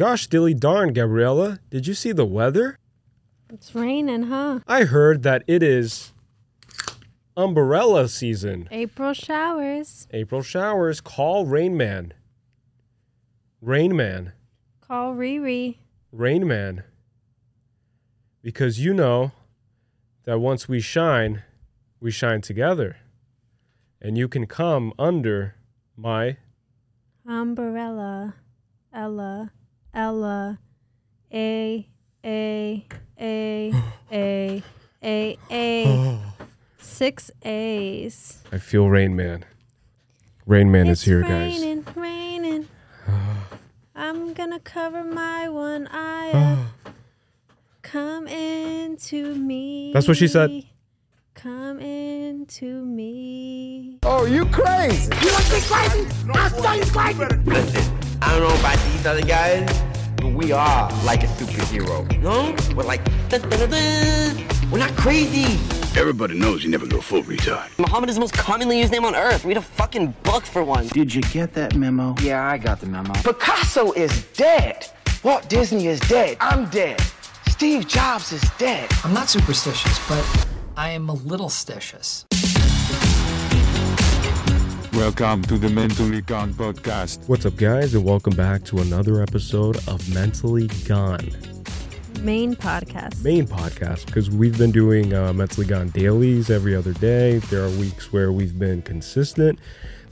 Gosh, dilly darn, Gabriella, did you see the weather? It's raining, huh? I heard that it is umbrella season. April showers. April showers. Call Rain Man. Rain Man. Call Riri. Rain Man. Because you know that once we shine, we shine together. And you can come under my Umbrella. Ella. Ella. A. A. A. A. A. A. Six A's. I feel Rain Man. Rain Man it's is here, guys. raining, raining. I'm gonna cover my one eye. up. Come into me. That's what she said. Come into me. Oh, you crazy? You want to be crazy? I saw you crazy. Listen, I don't know about these other guys, but we are like a superhero. No? We're like, dun, dun, dun, dun. we're not crazy. Everybody knows you never go full retard. Muhammad is the most commonly used name on earth. Read a fucking book for one. Did you get that memo? Yeah, I got the memo. Picasso is dead. Walt Disney is dead. I'm dead. Steve Jobs is dead. I'm not superstitious, but I am a little stitious. Welcome to the Mentally Gone podcast. What's up, guys, and welcome back to another episode of Mentally Gone, Main podcast. main podcast. Because we've been doing uh, Mentally Gone dailies every other day. There are weeks where we've been consistent,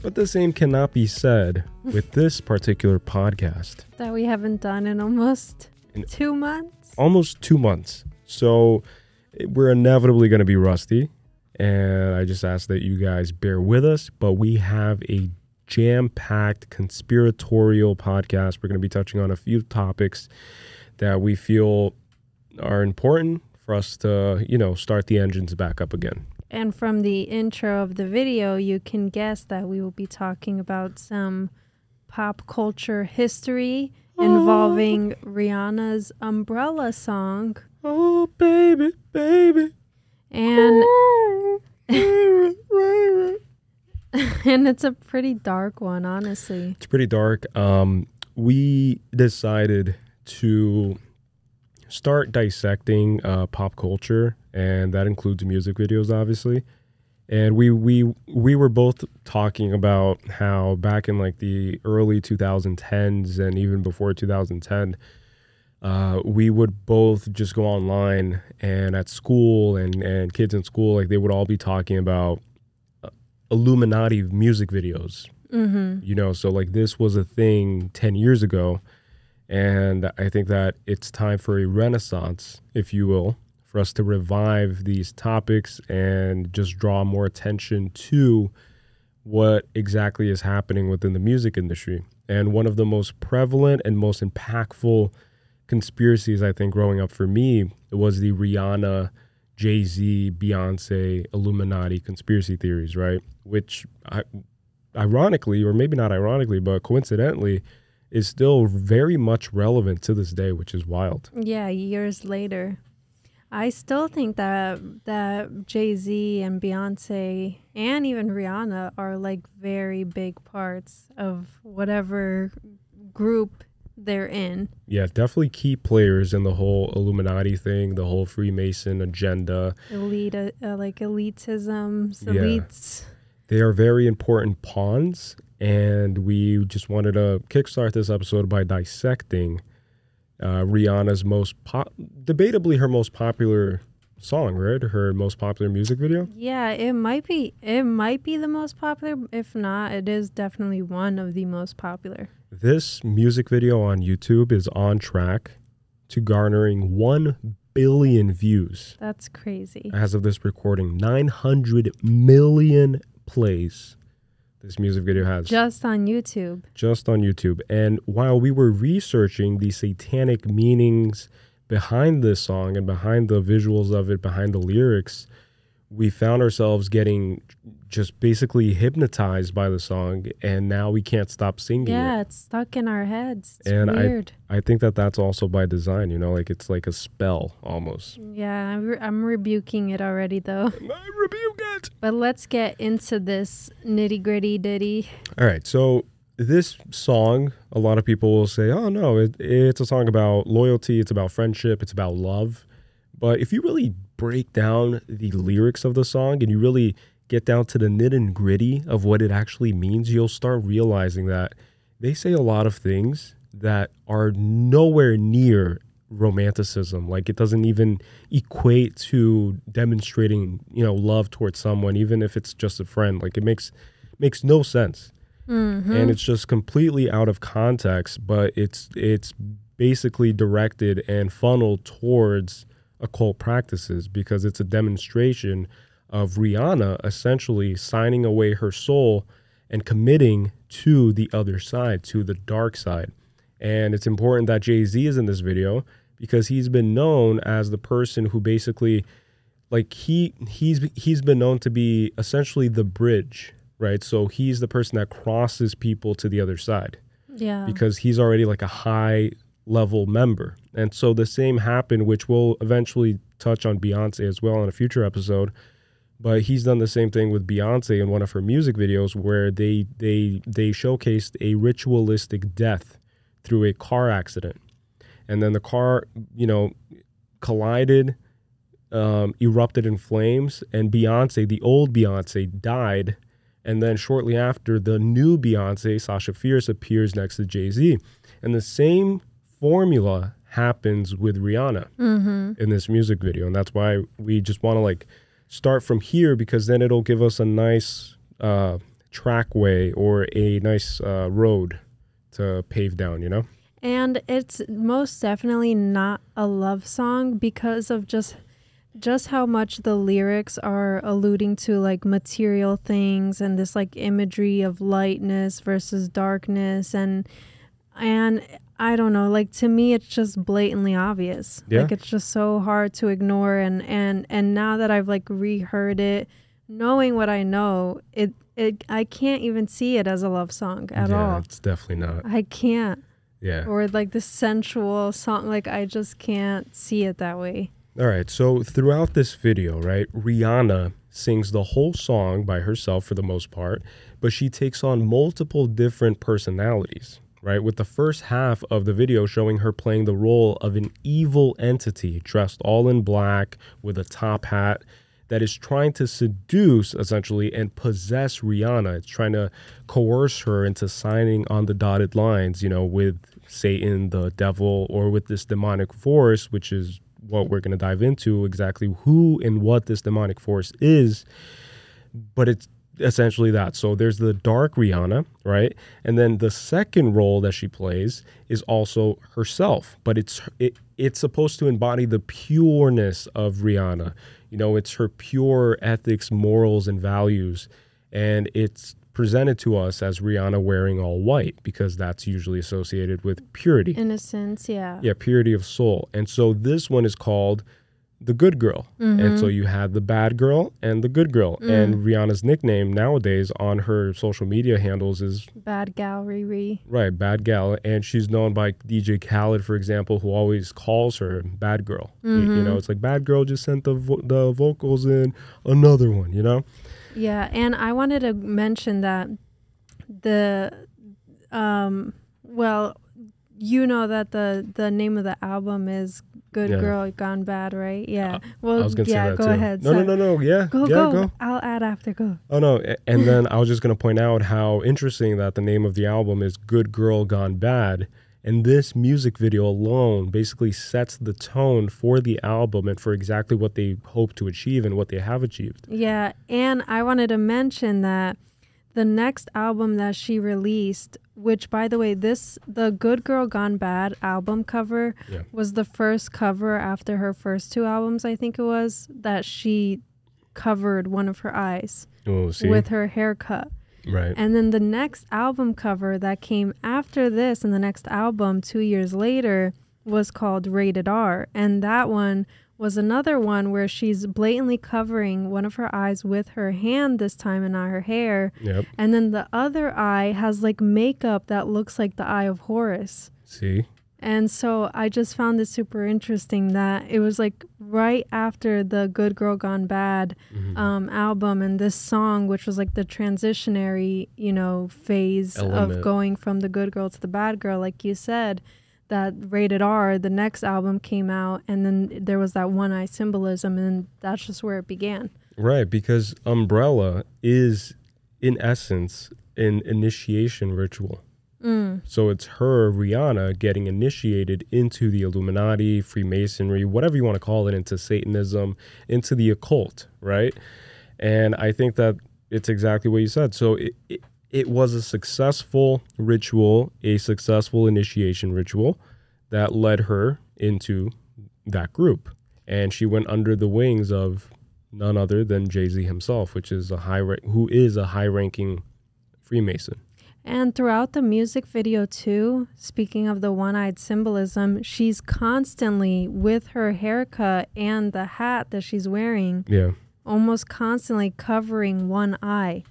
but the same cannot be said with this particular podcast. that we haven't done in almost In- two months. Almost two months. So eh, we're inevitably going to be rusty. And I just ask that you guys bear with us. But we have a jam packed conspiratorial podcast. We're going to be touching on a few topics that we feel are important for us to, you know, start the engines back up again. And from the intro of the video, you can guess that we will be talking about some pop culture history involving Rihanna's Umbrella song. Oh, baby, baby. And and it's a pretty dark one, honestly. It's pretty dark. Um, we decided to start dissecting uh, pop culture, and that includes music videos, obviously. And we we we were both talking about how back in like the early 2010s and even before 2010, uh, we would both just go online and at school and and kids in school like they would all be talking about uh, Illuminati music videos Mm-hmm. you know so like this was a thing 10 years ago and i think that it's time for a renaissance if you will for us to revive these topics and just draw more attention to what exactly is happening within the music industry and one of the most prevalent and most impactful conspiracies i think growing up for me it was the rihanna jay-z beyonce illuminati conspiracy theories right which I, ironically, or maybe not ironically, but coincidentally, is still very much relevant to this day, which is wild. Yeah, years later. I still think that that Jay Z and Beyonce and even Rihanna are like very big parts of whatever group they're in. Yeah, definitely key players in the whole Illuminati thing, the whole Freemason agenda. Elite, uh, uh, like elitism, Yeah. elites. They are very important pawns, and we just wanted to kickstart this episode by dissecting uh, Rihanna's most, po- debatably her most popular song, right? Her most popular music video. Yeah, it might be. It might be the most popular. If not, it is definitely one of the most popular. This music video on YouTube is on track to garnering 1 billion views That's crazy. as of this recording. 900 million plays this music video has Just on YouTube. just on YouTube. And while we were researching the satanic meanings behind this song and behind the visuals of it, behind the lyrics, we found ourselves getting just basically hypnotized by the song. And now we can't stop singing it. Yeah, it's stuck in our heads. It's And I- I think that that's also by design, you know, like it's like a spell almost. yeah, I'm, re- I'm rebuking it already though. I rebuke it. But let's get into this nitty gritty ditty. All right, so this song, a lot of people will say, "Oh no, it, it's a song about loyalty. It's about friendship. It's about love." But if you really break down the lyrics of the song and you really get down to the nit and gritty of what it actually means, you'll start realizing that they say a lot of things that are nowhere near romanticism like it doesn't even equate to demonstrating you know love towards someone even if it's just a friend like it makes makes no sense Mm-hmm. and it's just completely out of context but it's it's basically directed and funneled towards occult practices because it's a demonstration of Rihanna essentially signing away her soul and committing to the other side to the dark side and it's important that Jay-Z is in this video because he's been known as the person who basically like he he's he's been known to be essentially the bridge right so he's the person that crosses people to the other side Yeah. because he's already like a high level member and so the same happened which we'll eventually touch on beyonce as well in a future episode but he's done the same thing with beyonce in one of her music videos where they they they showcased a ritualistic death through a car accident and then the car you know collided um, erupted in flames, and Beyonce, the old Beyonce, died. And then shortly after, the new Beyonce, Sasha Fierce, appears next to Jay Z. And the same formula happens with Rihanna in this music video. And that's why we just want to like start from here because then it'll give us a nice uh, trackway or a nice uh, road to pave down, you know? and it's most definitely not a love song because of just just how much the lyrics are alluding to like material things and this like imagery of lightness versus darkness and and I don't know like to me it's just blatantly obvious Yeah. like it's just so hard to ignore and and and now that I've like reheard it knowing what I know it it I can't even see it as a love song at yeah, all It's definitely not. I can't Yeah. or like the sensual song like i just can't see it that way All right, so throughout this video, right, Rihanna sings the whole song by herself for the most part, but she takes on multiple different personalities, right? With the first half of the video showing her playing the role of an evil entity dressed all in black with a top hat that is trying to seduce essentially and possess Rihanna. It's trying to coerce her into signing on the dotted lines, you know, with Satan, the devil, or with this demonic force, which is what we're going to dive into exactly who and what this demonic force is. But it's essentially that. So there's the dark Rihanna, right? And then the second role that she plays is also herself, but it's it, it's supposed to embody the pureness of Rihanna. You know, it's her pure ethics, morals, and values, and it's presented to us as Rihanna wearing all white because that's usually associated with purity. innocence yeah Yeah, purity of soul. And so this one is called the good girl. And so mm-hmm. you had the bad girl and the good girl. Mm. And Rihanna's nickname nowadays on her social media handles is bad gal Riri. right, bad gal. And she's known by DJ Khaled, for example, who always calls her bad girl. You- You, know, mm-hmm. it's like bad girl just sent the vo- the vocals in another one. You know, yeah and i wanted to mention that the um well you know that the the name of the album is good Yeah. girl gone bad right yeah well I was gonna yeah say that go too. ahead No, no, no, no. Yeah, go yeah, go. go. i'll add after go Oh no! And then I was just gonna point out how interesting that the name of the album is "Good Girl Gone Bad," and this music video alone basically sets the tone for the album and for exactly what they hope to achieve and what they have achieved. Yeah, and I wanted to mention that the next album that she released, which by the way, this the Good Girl Gone Bad album cover Yeah. was the first cover after her first two albums, I think it was, that she covered one of her eyes Oh, with her haircut. Right? And then the next album cover that came after this and the next album 2 years later was called Rated R, and that one was another one where she's blatantly covering one of her eyes with her hand this time and not her hair. Yep. And then the other eye has like makeup that looks like the eye of Horus. See, And so I just found this super interesting that it was like right after the Good Girl Gone Bad Mm-hmm. um, album and this song, which was like the transitionary, you know, phase Element. of going from the good girl to the bad girl, like you said, that rated R, the next album came out, and then there was that one eye symbolism, and that's just where it began. Right, because Umbrella is, in essence, an initiation ritual. Mm. So it's her, Rihanna, getting initiated into the Illuminati, Freemasonry, whatever you want to call it, into Satanism, into the occult, right? And I think that it's exactly what you said. So it, it, it was a successful ritual, a successful initiation ritual that led her into that group. And she went under the wings of none other than Jay Z himself, which is a high ra- who is a high ranking Freemason. And throughout the music video, too, speaking of the one eyed symbolism, she's constantly with her haircut and the hat that she's wearing, Yeah, almost constantly covering one eye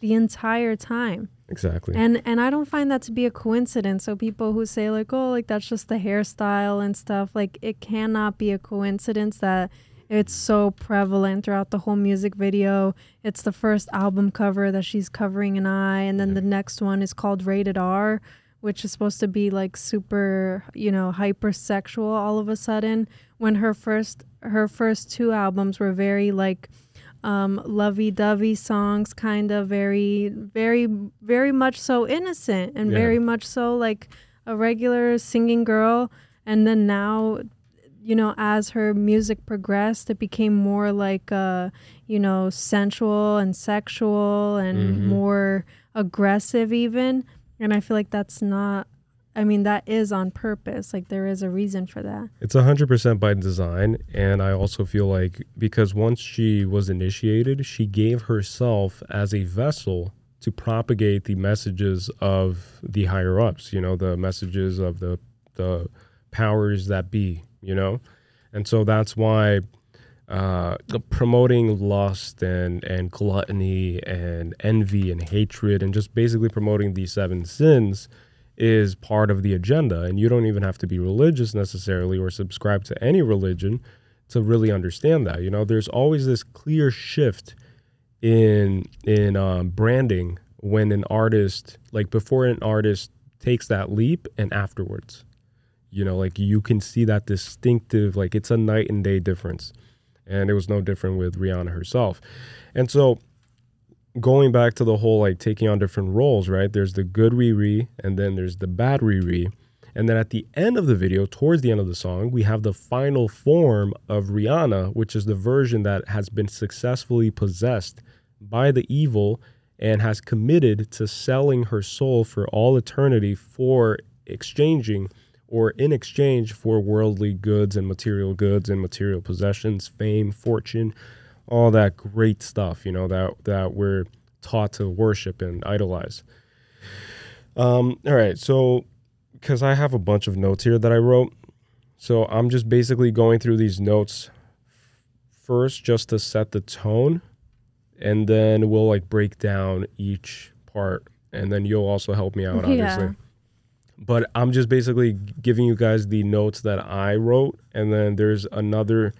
the entire time. exactly. And and I don't find that to be a coincidence. So people who say like, "Oh, like that's just the hairstyle and stuff," like it cannot be a coincidence that it's so prevalent throughout the whole music video. It's the first album cover that she's covering an eye, and then the next one is called Rated R, which is supposed to be like super, you know, hypersexual all of a sudden. When her first her first two albums were very like um, lovey-dovey songs, kind of very, very, very much so innocent and Yeah. very much so like a regular singing girl. And then now, you know, as her music progressed, it became more like, uh, you know, sensual and sexual and more aggressive, even. And I feel like that's not. I mean, that is on purpose. Like there is a reason for that. It's 100% by design. And I also feel like because once she was initiated, she gave herself as a vessel to propagate the messages of the higher ups, you know, the messages of the, the powers that be, you know? And so that's why uh, promoting lust and, and gluttony and envy and hatred and just basically promoting these seven sins is part of the agenda. And you don't even have to be religious necessarily or subscribe to any religion to really understand that. You know, there's always this clear shift in in um, branding when an artist, like before an artist takes that leap and afterwards. You know, like you can see that distinctive, like it's a night and day difference. And it was no different with Rihanna herself. And so going back to the whole like taking on different roles, right? There's the good Riri and then there's the bad Riri. And then at the end of the video, towards the end of the song, we have the final form of Rihanna, which is the version that has been successfully possessed by the evil and has committed to selling her soul for all eternity for exchanging or in exchange for worldly goods and material goods and material possessions, fame, fortune, all that great stuff, you know, that that we're taught to worship and idolize. Um, all right, so because I have a bunch of notes here that I wrote, so I'm just basically going through these notes first just to set the tone, and then we'll like break down each part, and then you'll also help me out, obviously. But I'm just basically giving you guys the notes that I wrote, and then there's another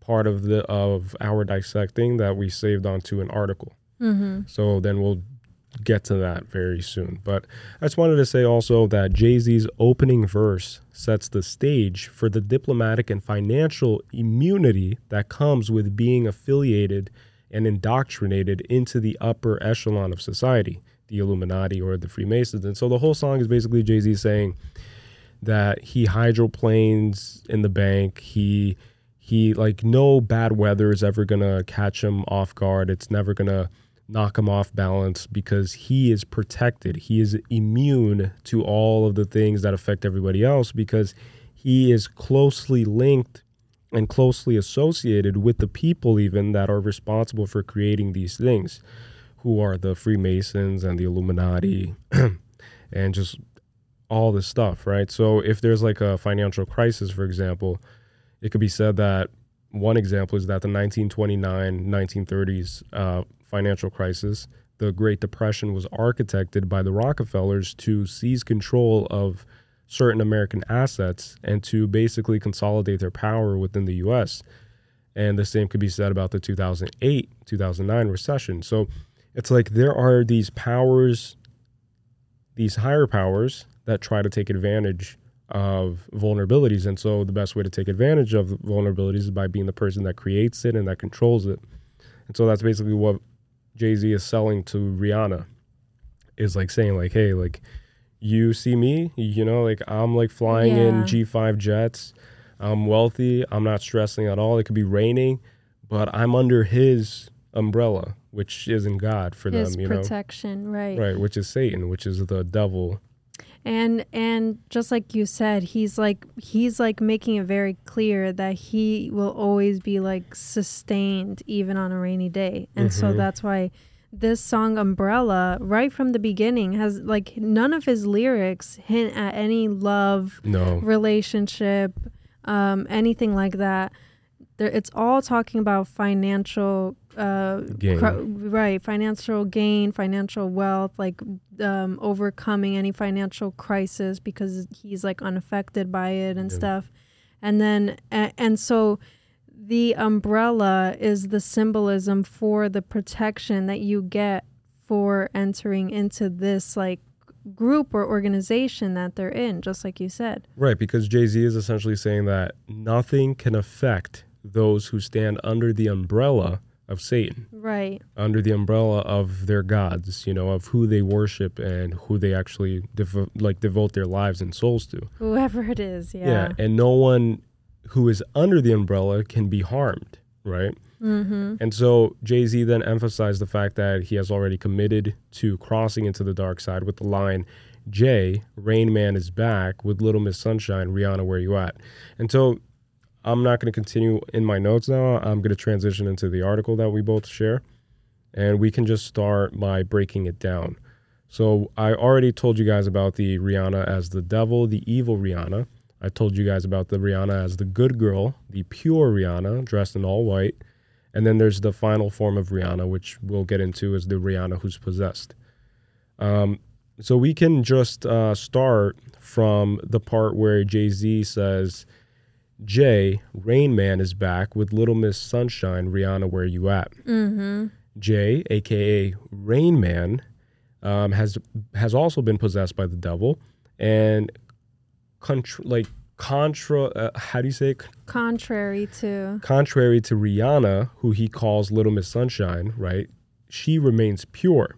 part of the of our dissecting that we saved onto an article. Mm-hmm. So then we'll get to that very soon. But I just wanted to say also that Jay Z's opening verse sets the stage for the diplomatic and financial immunity that comes with being affiliated and indoctrinated into the upper echelon of society, the Illuminati or the Freemasons. And so the whole song is basically Jay Z saying that he hydroplanes in the bank. He he like no bad weather is ever gonna catch him off guard. It's never gonna knock him off balance because he is protected. He is immune to all of the things that affect everybody else because he is closely linked and closely associated with the people even that are responsible for creating these things who are the freemasons and the illuminati and just all this stuff right so if there's like a financial crisis for example it could be said that one example is that the 1929 1930s uh, financial crisis the great depression was architected by the rockefellers to seize control of certain American assets and to basically consolidate their power within the US. And the same could be said about the 2008 2009 recession. So it's like there are these powers, these higher powers that try to take advantage of vulnerabilities. And so the best way to take advantage of vulnerabilities is by being the person that creates it and that controls it. And so that's basically what Jay Z is selling to Rihanna is like saying, like, hey, like, you see me, you know, like I'm like flying in G5 jets. I'm wealthy. I'm not stressing at all. It could be raining, but I'm under his umbrella, which isn't God for His them, you know. protection, right. Right, which is Satan, which is the devil. and and just like you said he's like he's like making it very clear that he will always be like sustained even on a rainy day and so Mhm. that's why this song umbrella right from the beginning has like none of his lyrics hint at any love No. relationship um anything like that there, it's all talking about financial uh Gain. cr- right financial gain financial wealth like um overcoming any financial crisis because he's like unaffected by it and Yeah. stuff and then a- and so the umbrella is the symbolism for the protection that you get for entering into this like group or organization that they're in just like you said Right, because Jay Z is essentially saying that nothing can affect those who stand under the umbrella of Satan, right under the umbrella of their gods, you know, of who they worship and who they actually devo- like devote their lives and souls to. whoever it is yeah, Yeah, and no one who is under the umbrella can be harmed, right? mm-hmm And so Jay Z then emphasized the fact that he has already committed to crossing into the dark side with the line, Jay, Rain Man is back with Little Miss Sunshine, Rihanna, where you at? And so I'm not going to continue in my notes now. I'm going to transition into the article that we both share. And we can just start by breaking it down. So I already told you guys about the Rihanna as the devil, the evil Rihanna. I told you guys about the Rihanna as the good girl, the pure Rihanna, dressed in all white. And then there's the final form of Rihanna, which we'll get into, is the Rihanna who's possessed. Um, so we can just uh, start from the part where Jay Z says, Jay, Rain Man is back with Little Miss Sunshine, Rihanna, where you at? mm-hmm Jay, aka Rain Man, um, has has also been possessed by the devil, and contra- like contra, uh, how do you say it? contrary to Contrary to Rihanna, who he calls Little Miss Sunshine, right? She remains pure.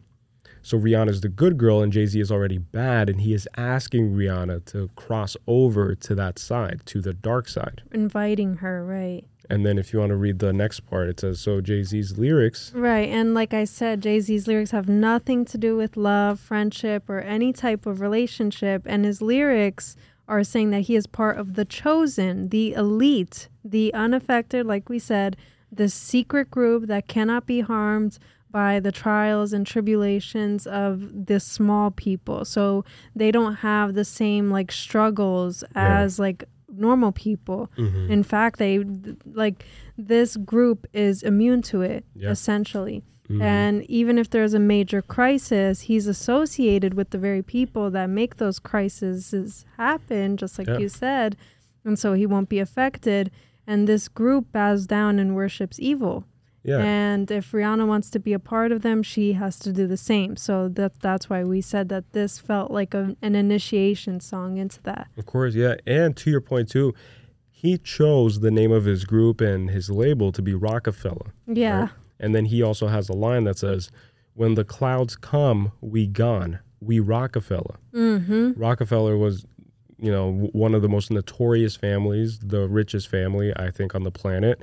So Rihanna's the good girl, and Jay Z is already bad, and he is asking Rihanna to cross over to that side, to the dark side. inviting her right And then if you want to read the next part, it says so Jay Z's lyrics. Right. And like I said, Jay Z's lyrics have nothing to do with love, friendship, or any type of relationship. And his lyrics are saying that he is part of the chosen, the elite, the unaffected, like we said, the secret group that cannot be harmed by the trials and tribulations of this small people. So they don't have the same like struggles Yeah. as like normal people. Mhm. In fact, they like this group is immune to it Yeah. essentially. Mhm. And even if there's a major crisis, he's associated with the very people that make those crises happen, just like Yeah. you said. And so he won't be affected. And this group bows down and worships evil. Yeah. And if Rihanna wants to be a part of them, she has to do the same. So that that's why we said that this felt like a, an initiation song into that. Of course, yeah. And to your point too, he chose the name of his group and his label to be Rockefeller. Yeah. right? And then he also has a line that says, "When the clouds come, we gone. We Rockefeller." Mm-hmm. Rockefeller was, you know, one of the most notorious families, the richest family I think on the planet,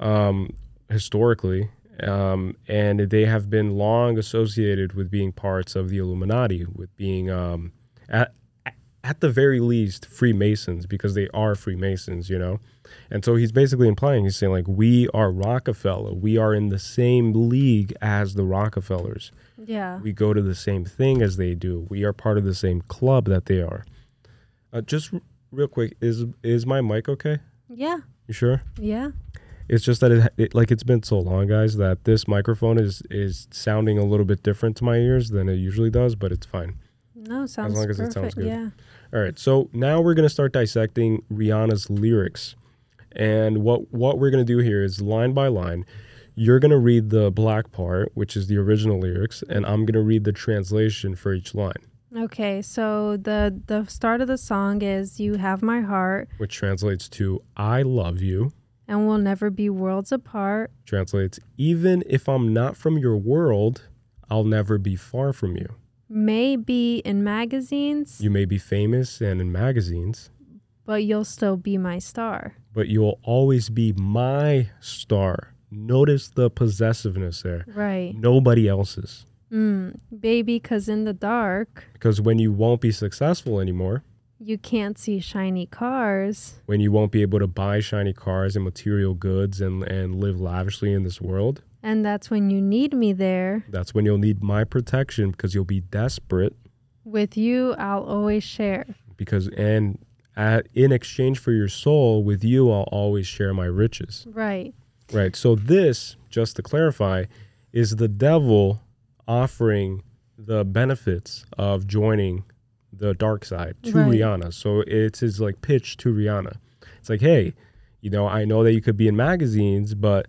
um, historically. Um, and they have been long associated with being parts of the Illuminati, with being um, at at the very least Freemasons because they are Freemasons, you know. And so he's basically implying he's saying like we are Rockefeller, we are in the same league as the Rockefellers. Yeah. We go to the same thing as they do. We are part of the same club that they are. Uh, just r- real quick, is is my mic okay? Yeah. You sure? Yeah. It's just that it, it like it's been so long, guys, that this microphone is is sounding a little bit different to my ears than it usually does, but it's fine. No, sounds long as it perfect. sounds good. Yeah. All right, so now we're going to start dissecting Rihanna's lyrics. And what what we're going to do here is line by line. You're going to read the black part, which is the original lyrics, and I'm going to read the translation for each line, Okay, so the the start of the song is "You Have My Heart" which translates to I love you. And we'll never be worlds apart. Translates even if I'm not from your world, I'll never be far from you. May be in magazines, You may be famous and in magazines, but you'll still be my star. but you'll always be my star. Notice the possessiveness there. Right. Nobody else's. Mm, baby, because in the dark, Because when you won't be successful anymore, you can't see shiny cars. when you won't be able to buy shiny cars and material goods and, and live lavishly in this world, And that's when you need me there. that's when you'll need my protection because you'll be desperate. With you, I'll always share. Because, and at, in exchange for your soul, with you, I'll always share my riches. Right. Right. So, this, just to clarify, is the devil offering the benefits of joining the dark side to Right. Rihanna. So, it's his like pitch to Rihanna. It's like, hey, you know, I know that you could be in magazines, but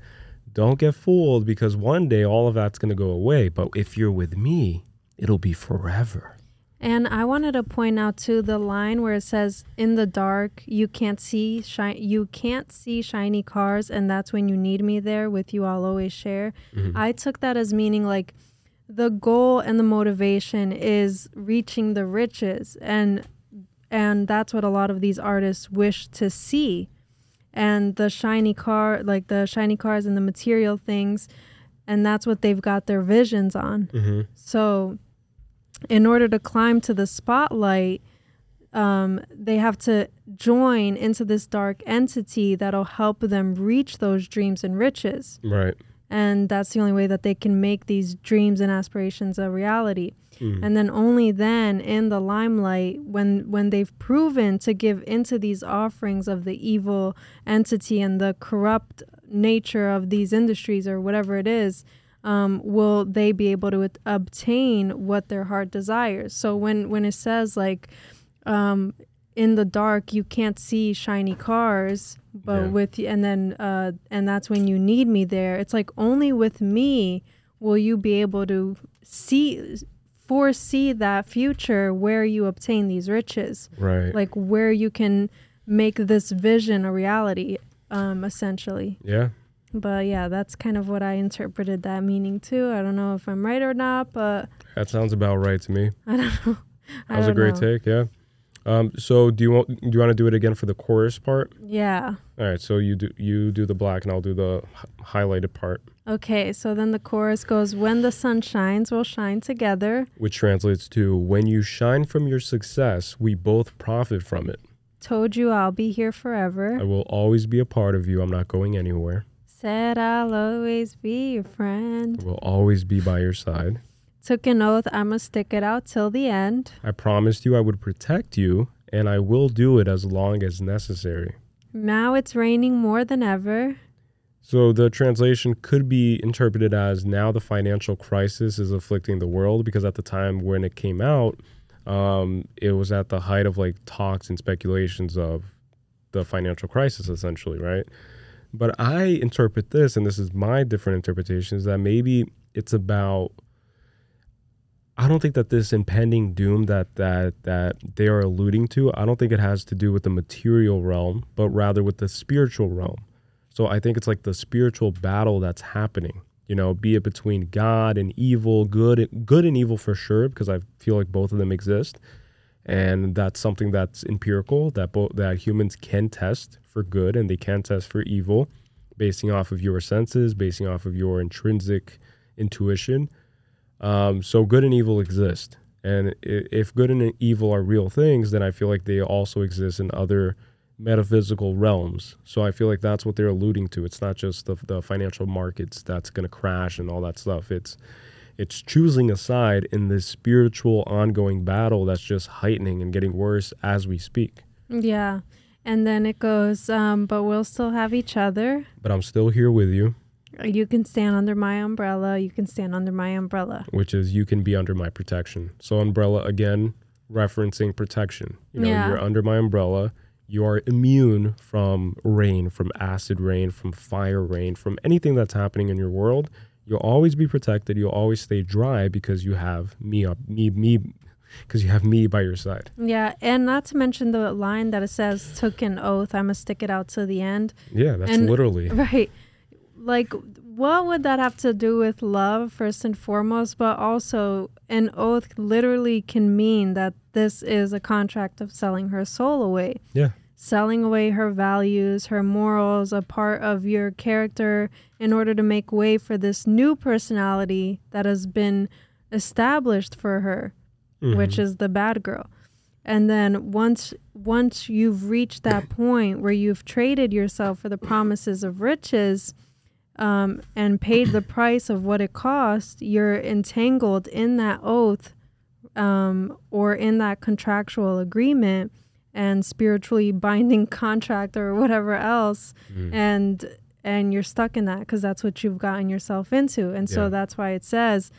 don't get fooled because one day all of that's going to go away. But if you're with me, it'll be forever. And I wanted to point out too the line where it says, "In the dark, you can't see shi- you can't see shiny cars, and that's when you need me there. With you, I'll always share." Mm-hmm. I took that as meaning like the goal and the motivation is reaching the riches, and and that's what a lot of these artists wish to see. And the shiny car, like the shiny cars and the material things, and that's what they've got their visions on. So in order to climb to the spotlight, um, they have to join into this dark entity that'll help them reach those dreams and riches. Right. And that's the only way that they can make these dreams and aspirations a reality. And then only then in the limelight when when they've proven to give into these offerings of the evil entity and the corrupt nature of these industries or whatever it is, um, will they be able to obtain what their heart desires? So when when it says like um, in the dark you can't see shiny cars, but Yeah. with you and then uh, and that's when you need me there. It's like only with me will you be able to see foresee that future where you obtain these riches Right. like where you can make this vision a reality um essentially yeah. but yeah that's kind of what i interpreted that meaning too i don't know if i'm right or not but That sounds about right to me. i don't know I That was a great know. take. Yeah. Um, so do you want do you want to do it again for the chorus part? yeah All right. So you do you do the black and I'll do the h- highlighted part, okay so then the chorus goes when the sun shines we'll shine together which translates to when you shine from your success, we both profit from it. told you i'll be here forever. I will always be a part of you. I'm not going anywhere. said i'll always be your friend I will always be by your side. Took an oath i'ma stick it out till the end I promised you I would protect you, and I will do it as long as necessary. now it's raining more than ever So the translation could be interpreted as now the financial crisis is afflicting the world because at the time when it came out, um, it was at the height of like talks and speculations of the financial crisis, essentially, right? But I interpret this, and this is my different interpretation, is that maybe it's about. I don't think that this impending doom that that that they are alluding to, I don't think it has to do with the material realm, but rather with the spiritual realm. So I think it's like the spiritual battle that's happening, you know, be it between God and evil, good good and evil for sure, because I feel like both of them exist. And that's something that's empirical that both that humans can test for good and they can test for evil, basing off of your senses, basing off of your intrinsic intuition. Um, so good and evil exist. And if good and evil are real things, then I feel like they also exist in other metaphysical realms. So I feel like that's what they're alluding to. It's not just the, the financial markets that's going to crash and all that stuff. It's it's choosing a side in this spiritual ongoing battle that's just heightening and getting worse as we speak. Yeah. And then it goes, um, but we'll still have each other. But I'm still here with you, You can stand under my umbrella. You can stand under my umbrella. which is you can be under my protection. So umbrella again, referencing protection. You know, Yeah. you're under my umbrella. You are immune from rain, from acid rain, from fire rain, from anything that's happening in your world. You'll always be protected. You'll always stay dry because you have me up, me, me, because you have me by your side. Yeah, and not to mention the line that it says, "Took an oath, I must stick it out to the end." Yeah, that's And- literally. Right. Like, what would that have to do with love, first and foremost? But also, an oath literally can mean that this is a contract of selling her soul away, Yeah. selling away her values, her morals, a part of your character in order to make way for this new personality that has been established for her, mm-hmm. which is the bad girl. And then once once you've reached that point where you've traded yourself for the promises of riches um, and paid the price of what it cost, you're entangled in that oath um, or in that contractual agreement and spiritually binding contract or whatever else, and and you're stuck in that because that's what you've gotten yourself into, and so Yeah. that's why it says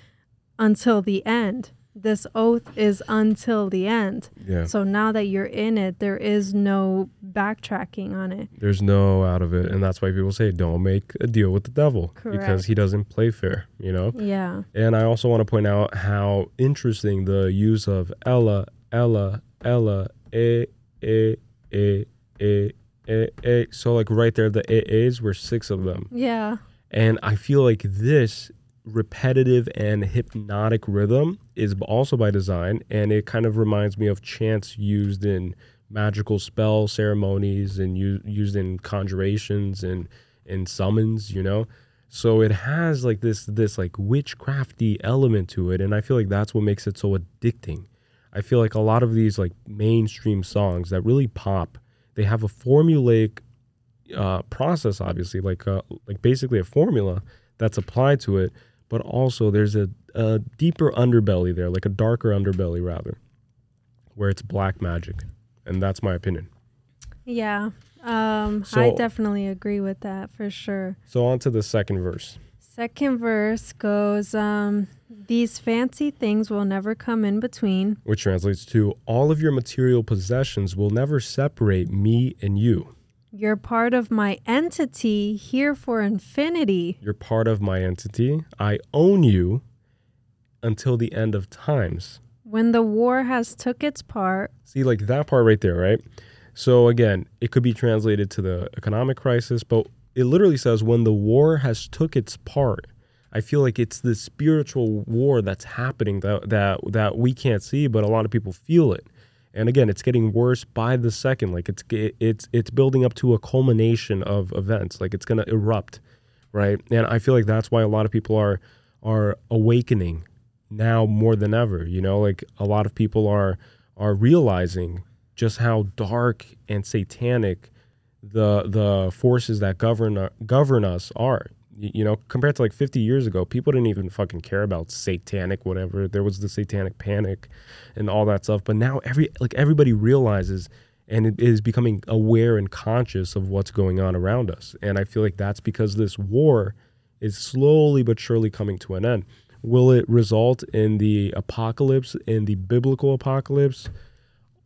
until the end. This oath is until the end. Yeah. So now that you're in it, there is no backtracking on it. There's no out of it. And that's why people say don't make a deal with the devil because he doesn't play fair, you know? Yeah. And I also want to point out how interesting the use of Ella, Ella, Ella, eh, eh, eh, eh, eh, eh. So, like right there, the eh, ehs were six of them. Yeah. And I feel like this repetitive and hypnotic rhythm is also by design. And it kind of reminds me of chants used in magical spell ceremonies and u- used in conjurations and, and summons, you know? So it has like this this like witchcrafty element to it, and I feel like that's what makes it so addicting. I feel like a lot of these like mainstream songs that really pop, they have a formulaic uh, process, obviously, like uh, like basically a formula that's applied to it, but also there's a, a deeper underbelly there, like a darker underbelly rather, where it's black magic, and that's my opinion. Yeah. Um, I definitely agree with that for sure. So on to the second verse. Second verse goes, um, these fancy things will never come in between. which translates to all of your material possessions will never separate me and you. You're part of my entity here for infinity. You're part of my entity. I own you until the end of times. When the war has took its part, See, like that part right there, right? So again, it could be translated to the economic crisis, but it literally says when the war has took its part. I feel like it's the spiritual war that's happening that that that we can't see, but a lot of people feel it. And again, it's getting worse by the second. Like it's it's it's building up to a culmination of events. Like it's gonna erupt, right? And I feel like that's why a lot of people are are awakening now more than ever. You know, like a lot of people are are realizing just how dark and satanic the the forces that govern govern us are. You know, compared to like 50 years ago, people didn't even fucking care about satanic whatever. There was the satanic panic and all that stuff, but now every like everybody realizes and is becoming aware and conscious of what's going on around us. And I feel like that's because this war is slowly but surely coming to an end. Will it result in the apocalypse, in the biblical apocalypse?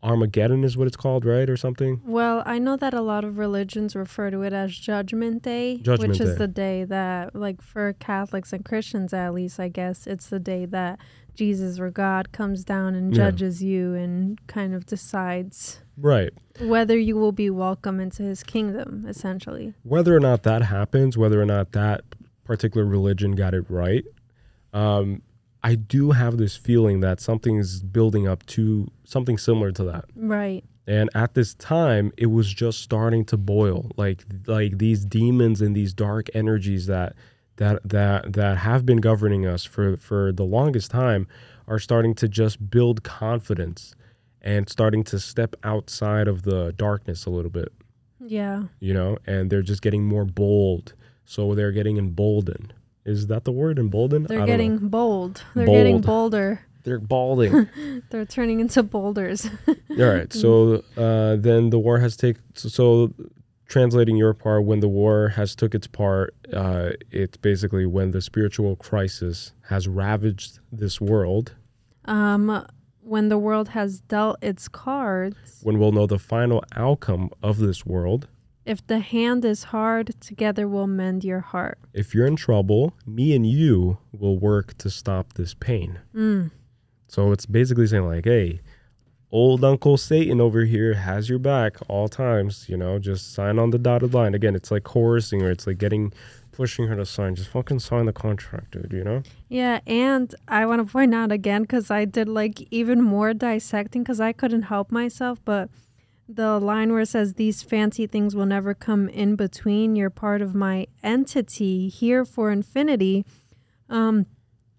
Armageddon is what it's called, right? Or something? well, I know that a lot of religions refer to it as Judgment Day, Judgment which is Day. the day that, like, for Catholics and Christians at least, I guess, it's the day that Jesus or God comes down and Yeah. judges you and kind of decides Right. whether you will be welcome into his kingdom, essentially. Whether or not that happens, whether or not that particular religion got it right, um, I do have this feeling that something's building up to something similar to that. Right. And at this time, it was just starting to boil. Like like these demons and these dark energies that that that that have been governing us for for the longest time are starting to just build confidence and starting to step outside of the darkness a little bit, Yeah. you know, and they're just getting more bold. So they're getting emboldened. Is that the word emboldened? They're I don't getting know. bold. They're getting bolder. they're balding. They're turning into boulders. All right. So uh, then the war has take. So, so translating your part, when the war has took its part, uh, it's basically when the spiritual crisis has ravaged this world. Um, when the world has dealt its cards, when we'll know the final outcome of this world. If the hand is hard, together we'll mend your heart. If you're in trouble, me and you will work to stop this pain. Mm. So it's basically saying, like, hey, old Uncle Satan over here has your back all times, you know, just sign on the dotted line. Again, it's like coercing her, it's like getting, pushing her to sign. Just fucking sign the contract, dude, you know? Yeah, and I want to point out again because I did like even more dissecting because I couldn't help myself, but the line where it says, These fancy things will never come in between, you're part of my entity here for infinity. Um,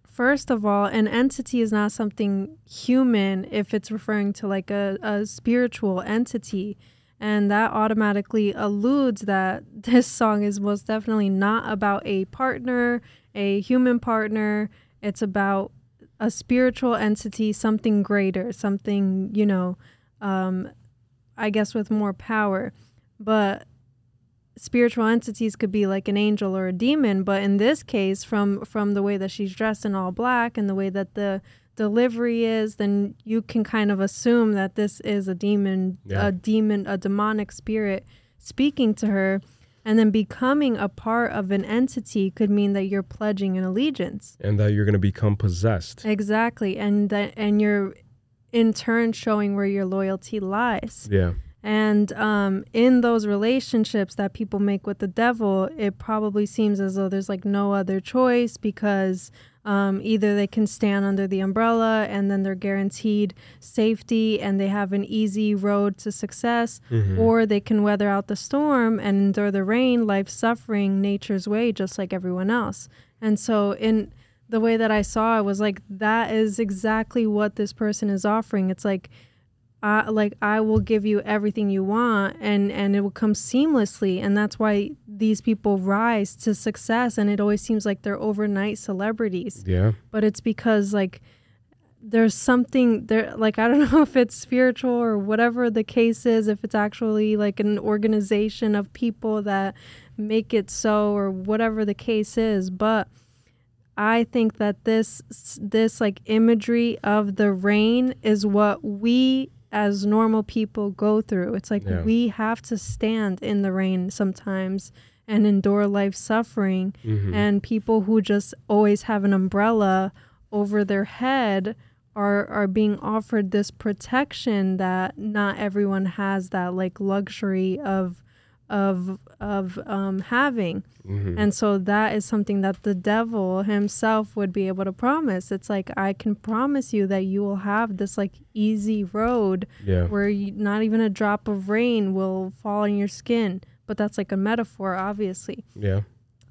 first of all, an entity is not something human if it's referring to like a, a spiritual entity. And that automatically alludes that this song is most definitely not about a partner, a human partner. It's about a spiritual entity, something greater, something, you know, um, I guess with more power. But spiritual entities could be like an angel or a demon but in this case from from the way that she's dressed in all black and the way that the delivery is then you can kind of assume that this is a demon Yeah. a demon a demonic spirit speaking to her and then becoming a part of an entity could mean that you're pledging an allegiance And that you're going to become possessed. exactly and that and you're in turn showing where your loyalty lies Yeah. and um, in those relationships that people make with the devil, it probably seems as though there's like no other choice because um, either they can stand under the umbrella and then they're guaranteed safety and they have an easy road to success, or they can weather out the storm and endure the rain, life suffering, nature's way, just like everyone else. And so, in the way that I saw it was like that is exactly what this person is offering. It's like I, like I will give you everything you want and and it will come seamlessly and that's why these people rise to success and it always seems like they're overnight celebrities Yeah. but it's because like there's something there like I don't know if it's spiritual or whatever the case is if it's actually like an organization of people that make it so or whatever the case is but I think that this this like imagery of the rain is what we as normal people go through. It's like Yeah. we have to stand in the rain sometimes and endure life suffering. Mm-hmm. And people who just always have an umbrella over their head are are being offered this protection that not everyone has that like luxury of of of um, having. Mm-hmm. And so that is something that the devil himself would be able to promise. It's like I can promise you that you will have this like easy road Yeah. where you, not even a drop of rain will fall on your skin. But that's like a metaphor, obviously. Yeah.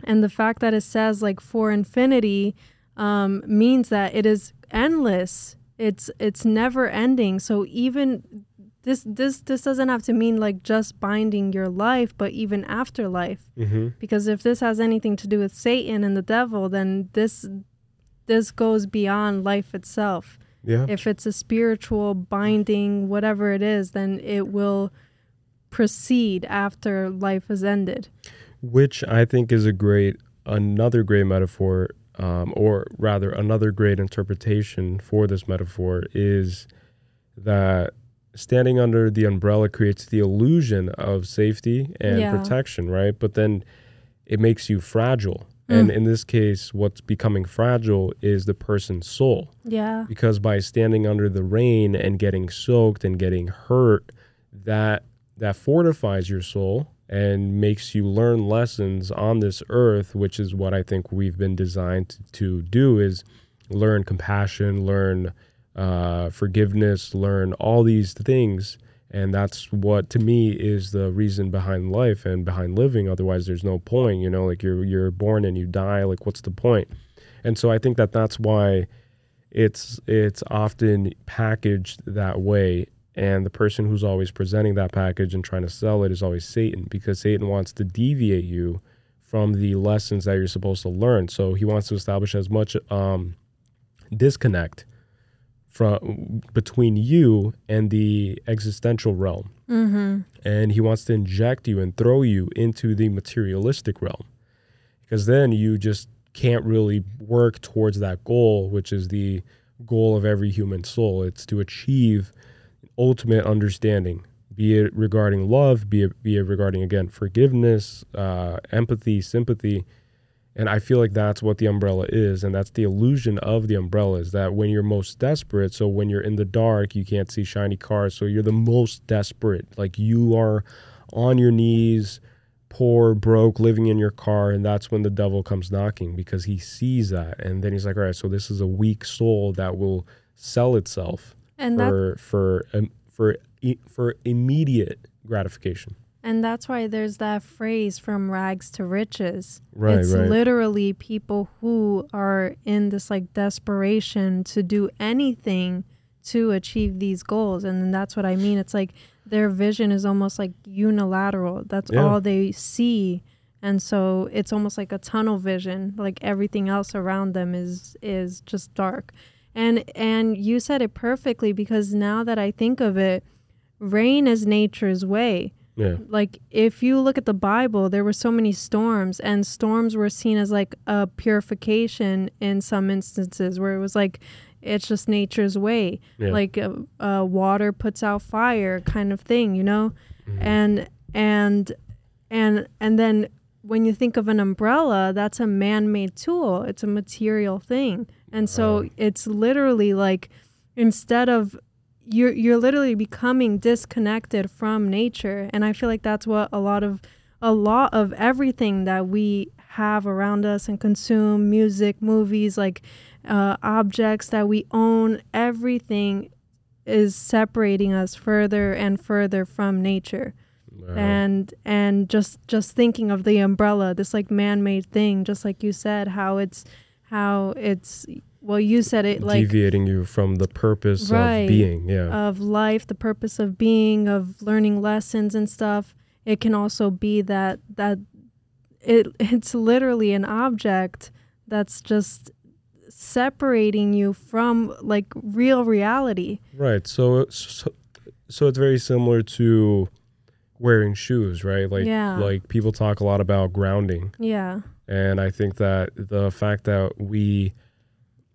And the fact that it says like for infinity um, means that it is endless. It's it's never ending. So even this this this doesn't have to mean like just binding your life, but even afterlife. Mm-hmm. Because if this has anything to do with Satan and the devil, then this this goes beyond life itself. Yeah. If it's a spiritual binding, whatever it is, then it will proceed after life has ended. which I think is a great, another great metaphor, um, or rather, another great interpretation for this metaphor is that standing under the umbrella creates the illusion of safety and Yeah. protection, right? But then it makes you fragile. Mm. And in this case, what's becoming fragile is the person's soul Yeah. because by standing under the rain and getting soaked and getting hurt that that fortifies your soul and makes you learn lessons on this earth which is what i think we've been designed to, to do is learn compassion learn uh, forgiveness learn all these things. And that's what to me is the reason behind life and behind living. Otherwise there's no point you know like you're you're born and you die. Like what's the point? and so i think that that's why it's it's often packaged that way. And the person who's always presenting that package and trying to sell it is always Satan because Satan wants to deviate you from the lessons that you're supposed to learn. So he wants to establish as much um, disconnect from between you and the existential realm Mm-hmm. and he wants to inject you and throw you into the materialistic realm because then you just can't really work towards that goal which is the goal of every human soul. It's to achieve ultimate understanding, be it regarding love, be it, be it regarding, again, forgiveness, uh, empathy, sympathy. And I feel like that's what the umbrella is. And that's the illusion of the umbrella is that when you're most desperate, so when you're in the dark, you can't see shiny cars. So you're the most desperate. Like you are on your knees, poor, broke, living in your car. And that's when the devil comes knocking because he sees that. And then he's like, all right, so this is a weak soul that will sell itself And that for, for, um, for, for immediate gratification. And that's why there's that phrase from rags to riches. Right, it's right. literally people who are in this like desperation to do anything to achieve these goals. And that's what I mean. It's like their vision is almost like unilateral. That's Yeah. all they see. And so it's almost like a tunnel vision. Like everything else around them is is just dark. And and you said it perfectly because now that I think of it, rain is nature's way Yeah. like if you look at the bible there were so many storms and storms were seen as like a purification in some instances where it was like it's just nature's way. Yeah. like uh, uh, water puts out fire kind of thing you know? And and and and then when you think of an umbrella that's a man-made tool. It's a material thing. And so it's literally like instead of you're you're literally becoming disconnected from nature. And i feel like that's what a lot of a lot of everything that we have around us and consume music movies like uh, objects that we own everything is separating us further and further from nature. And and just just thinking of the umbrella this like man-made thing just like you said how it's how it's well you said it like deviating you from the purpose Right. of being. Yeah. of life, the purpose of being, of learning lessons and stuff. It can also be that that it it's literally an object that's just separating you from like real reality. Right. So, uh, so so it's very similar to wearing shoes, right? Like Yeah. like people talk a lot about grounding, Yeah. and I think that the fact that we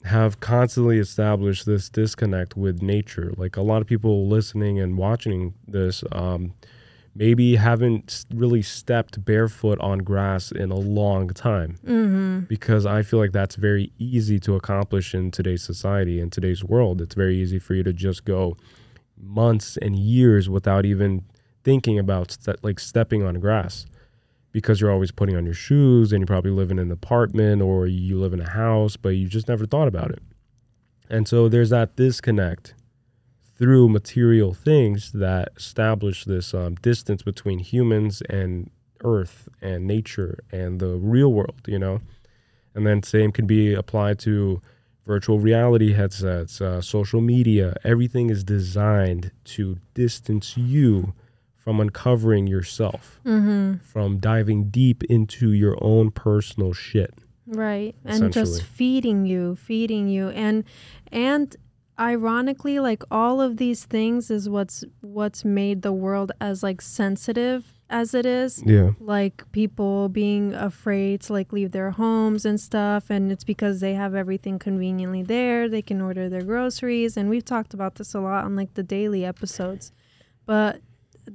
have constantly established this disconnect with nature, like a lot of people listening and watching this um maybe haven't really stepped barefoot on grass in a long time Mm-hmm. because I feel like that's very easy to accomplish in today's society, in today's world. It's very easy for you to just go months and years without even thinking about ste- like stepping on grass because you're always putting on your shoes and you probably live in an apartment or you live in a house, but you just never thought about it. And so there's that disconnect through material things that establish this um, distance between humans and earth and nature and the real world, you know? And then same can be applied to virtual reality headsets, uh, social media. Everything is designed to distance you from uncovering yourself, Mm-hmm. from diving deep into your own personal shit. Right. And just feeding you, feeding you. And and ironically, like all of these things is what's what's made the world as like sensitive as it is. Yeah. Like people being afraid to like leave their homes and stuff and it's because they have everything conveniently there. They can order their groceries and we've talked about this a lot on like the daily episodes. But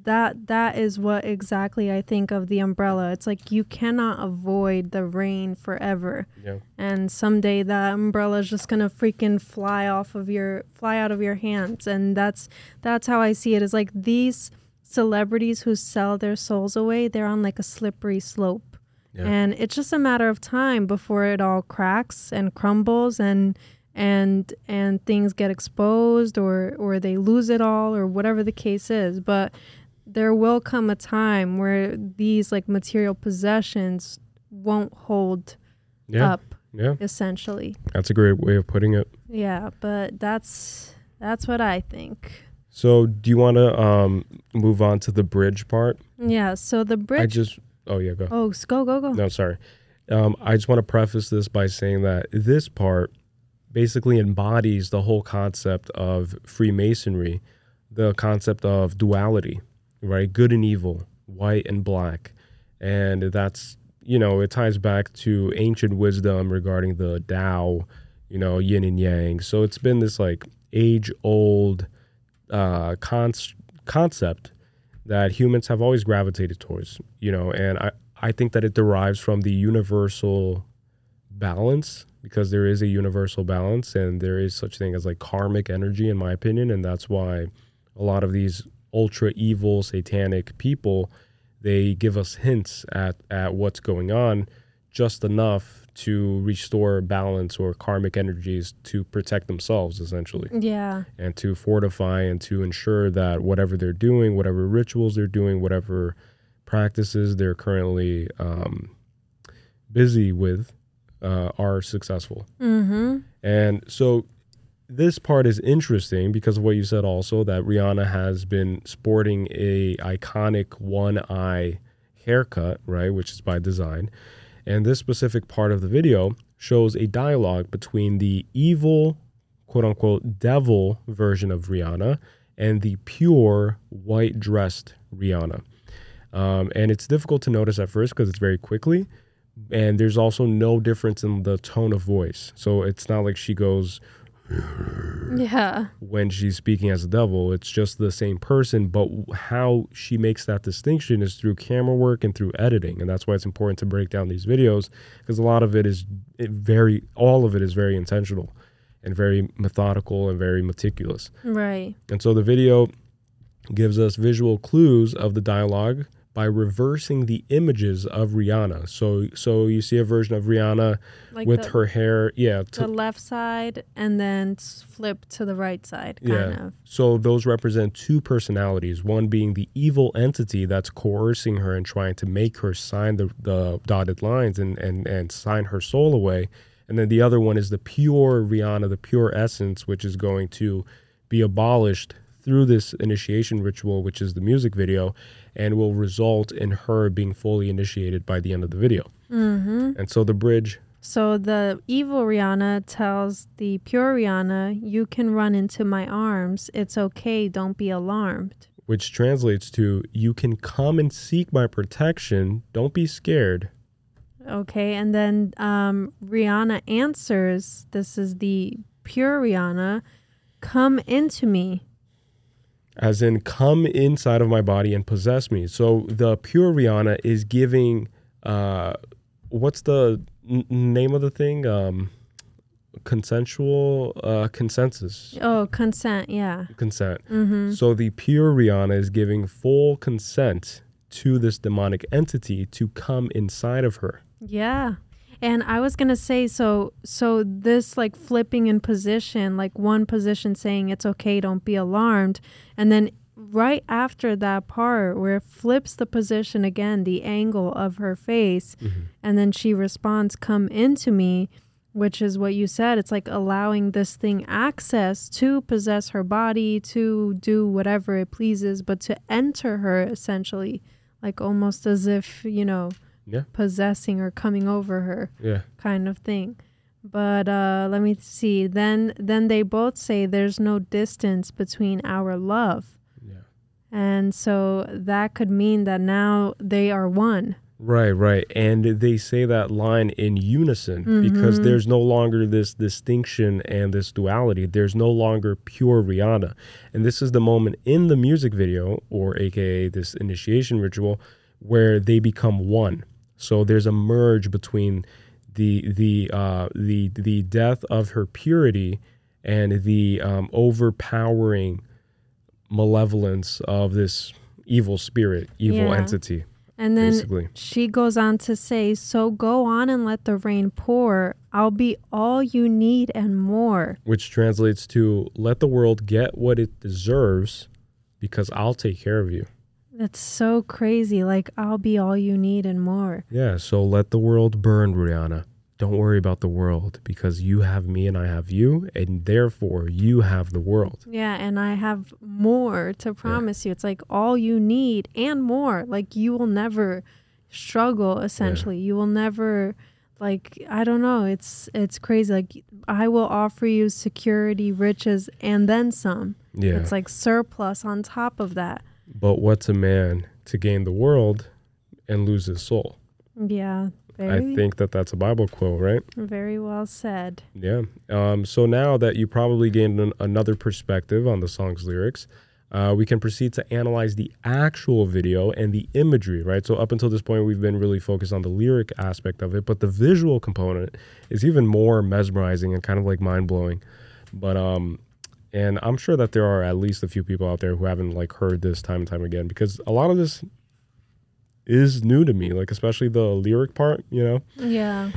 that that is what exactly I think of the umbrella. It's like you cannot avoid the rain forever. Yeah. And someday that umbrella is just gonna freaking fly off of your fly out of your hands. And that's that's how I see it. Is like these celebrities who sell their souls away, they're on like a slippery slope. Yeah. And it's just a matter of time before it all cracks and crumbles and and and things get exposed or or they lose it all or whatever the case is. But there will come a time where these like material possessions won't hold Yeah. up Yeah. essentially. That's a great way of putting it. Yeah, but that's that's what I think. So, do you want to um, move on to the bridge part? Yeah, so the bridge I just, oh, yeah, go. Oh, go go go. No, sorry. Um, I just want to preface this by saying that this part basically embodies the whole concept of Freemasonry, the concept of duality, right? Good and evil, white and black. And that's, you know, it ties back to ancient wisdom regarding the Tao, you know, yin and yang. So it's been this like age old uh, con- concept that humans have always gravitated towards, you know, and I, I think that it derives from the universal balance because there is a universal balance and there is such thing as like karmic energy in my opinion and that's why a lot of these ultra evil satanic people they give us hints at at what's going on just enough to restore balance or karmic energies to protect themselves essentially Yeah. and to fortify and to ensure that whatever they're doing whatever rituals they're doing whatever practices they're currently um, busy with uh, are successful Mm-hmm. and so this part is interesting because of what you said also that Rihanna has been sporting a iconic one eye haircut, right, which is by design. And this specific part of the video shows a dialogue between the evil, quote unquote, devil version of Rihanna and the pure white dressed Rihanna. Um, and it's difficult to notice at first because it's very quickly. And there's also no difference in the tone of voice. So it's not like she goes, Yeah. when she's speaking as a devil. It's just the same person, but how she makes that distinction is through camera work and through editing, and that's why it's important to break down these videos because a lot of it is it very, all of it is very intentional and very methodical and very meticulous. Right. And so the video gives us visual clues of the dialogue by reversing the images of Rihanna. So so you see a version of Rihanna Like with the- her hair, yeah, to The left side and then flip to the right side, kind Yeah. of. So those represent two personalities, one being the evil entity that's coercing her and trying to make her sign the, the dotted lines and, and, and sign her soul away. And then the other one is the pure Rihanna, the pure essence, which is going to be abolished through this initiation ritual, which is the music video, and will result in her being fully initiated by the end of the video. Mm-hmm. And so the bridge So the evil Rihanna tells the pure Rihanna, You can run into my arms. It's okay. Don't be alarmed. which translates to you can come and seek my protection don't be scared Okay. And then um, Rihanna answers, This is the pure Rihanna, Come into me. As in come inside of my body and possess me so the pure rihanna is giving uh what's the n- name of the thing um consensual uh consensus Oh, consent. Yeah. consent Mm-hmm. so the pure rihanna is giving full consent to this demonic entity to come inside of her Yeah. And I was going to say so so this like flipping in position, like one position saying it's okay, don't be alarmed, and then right after that part where it flips the position again, the angle of her face, mm-hmm. and then she responds come into me, which is what you said, it's like allowing this thing access to possess her body, to do whatever it pleases, but to enter her essentially, like almost as if, you know, yeah possessing or coming over her yeah kind of thing but uh let me see then then they both say there's no distance between our love yeah and so that could mean that now they are one Right, right. And they say that line in unison because Mhm. there's no longer this distinction and this duality. There's no longer pure Rihanna. And this is the moment in the music video, or AKA this initiation ritual, where they become one. So there's a merge between the the uh, the the death of her purity and the um, overpowering malevolence of this evil spirit, evil Yeah. entity. and then Basically. she goes on to say so go on and let the rain pour i'll be all you need and more which translates to let the world get what it deserves because I'll take care of you. That's so crazy like i'll be all you need and more Yeah, so let the world burn, Rihanna. Don't worry about the world because you have me and I have you, and therefore you have the world. Yeah, and I have more to promise you. It's like all you need and more. Like you will never struggle essentially. You will never like I don't know. It's it's crazy. Like I will offer you security, riches and then some. Yeah. It's like surplus on top of that. But what's a man to gain the world and lose his soul? Yeah. I think that that's a Bible quote, right? very well said. Yeah. Um, so now that you probably gained an, another perspective on the song's lyrics, uh, we can proceed to analyze the actual video and the imagery, right? So up until this point, we've been really focused on the lyric aspect of it, but the visual component is even more mesmerizing and kind of like mind blowing. But um, and I'm sure that there are at least a few people out there who haven't like heard this time and time again because a lot of this is new to me, like especially the lyric part, you know. Yeah.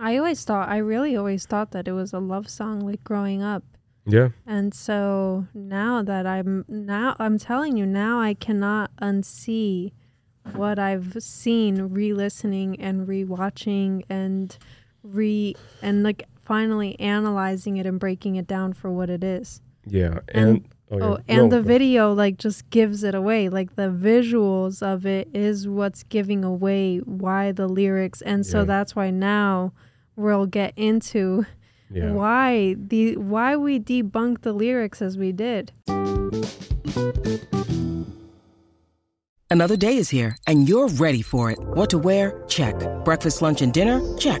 I always thought, I really always thought that it was a love song like growing up. Yeah. And so now that I'm now I'm telling you now I cannot unsee what I've seen re-listening and re-watching and re and like finally analyzing it and breaking it down for what it is. Yeah. And- And, Oh, yeah. Oh, and No, the go- video like just gives it away. Like the visuals of it is what's giving away why the lyrics. And so Yeah. that's why now we'll get into yeah. why the why we debunked the lyrics as we did. Another day is here, and you're ready for it. What to wear? Check. Breakfast, lunch, and dinner? Check.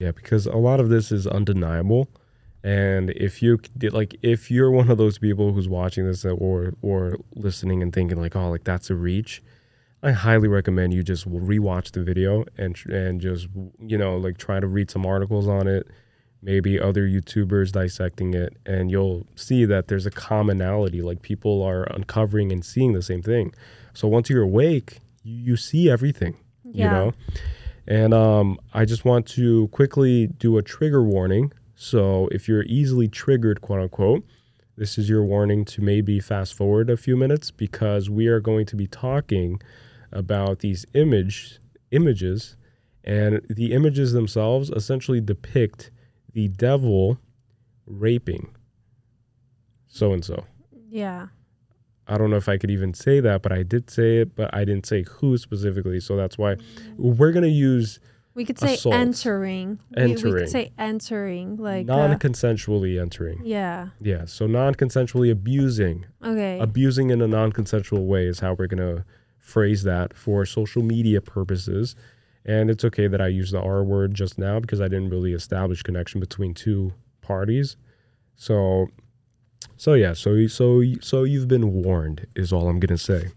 Yeah, because a lot of this is undeniable, and if you like, if you're one of those people who's watching this uh, or or listening and thinking like, oh, like that's a reach, I highly recommend you just rewatch the video and and just you know like try to read some articles on it, maybe other YouTubers dissecting it, and you'll see that there's a commonality. Like people are uncovering and seeing the same thing. So once you're awake, you, you see everything. You know. And um, I just want to quickly do a trigger warning. So if you're easily triggered, quote unquote, this is your warning to maybe fast forward a few minutes because we are going to be talking about these image images, and the images themselves essentially depict the devil raping so and so. Yeah. I don't know if I could even say that, but I did say it, but I didn't say who specifically. So that's why we're gonna use We could say Assault. entering. We, we Entering. could say entering like uh, non-consensually entering. yeah. Yeah, so non-consensually abusing, Okay. abusing in a non-consensual way is how we're gonna phrase that for social media purposes. And it's okay that I use the R word just now because I didn't really establish connection between two parties. So, so yeah, so so so you've been warned is all I'm gonna say.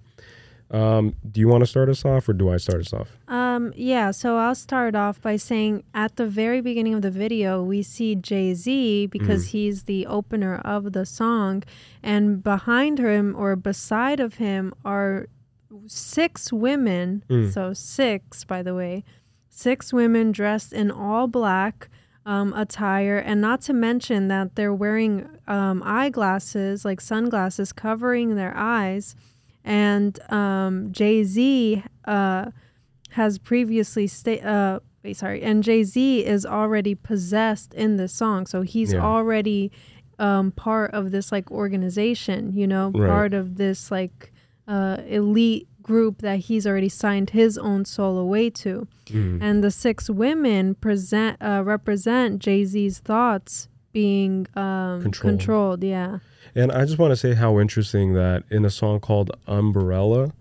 Um, do you want to start us off, or do I start us off? Um, yeah, so I'll start off by saying at the very beginning of the video, we see Jay Z because he's the opener of the song, and behind him or beside of him are six women. So, six, by the way, six women dressed in all black. Um, attire, and not to mention that they're wearing um, eyeglasses, like sunglasses, covering their eyes. And um, Jay Z uh, has previously sta- uh sorry and jay-z is already possessed in this song so he's Yeah. already um part of this like organization you know Right. part of this like uh elite group that he's already signed his own soul away to Mm-hmm. and the six women present uh represent jay-z's thoughts being um Controlled. controlled yeah And I just want to say how interesting that in a song called Umbrella,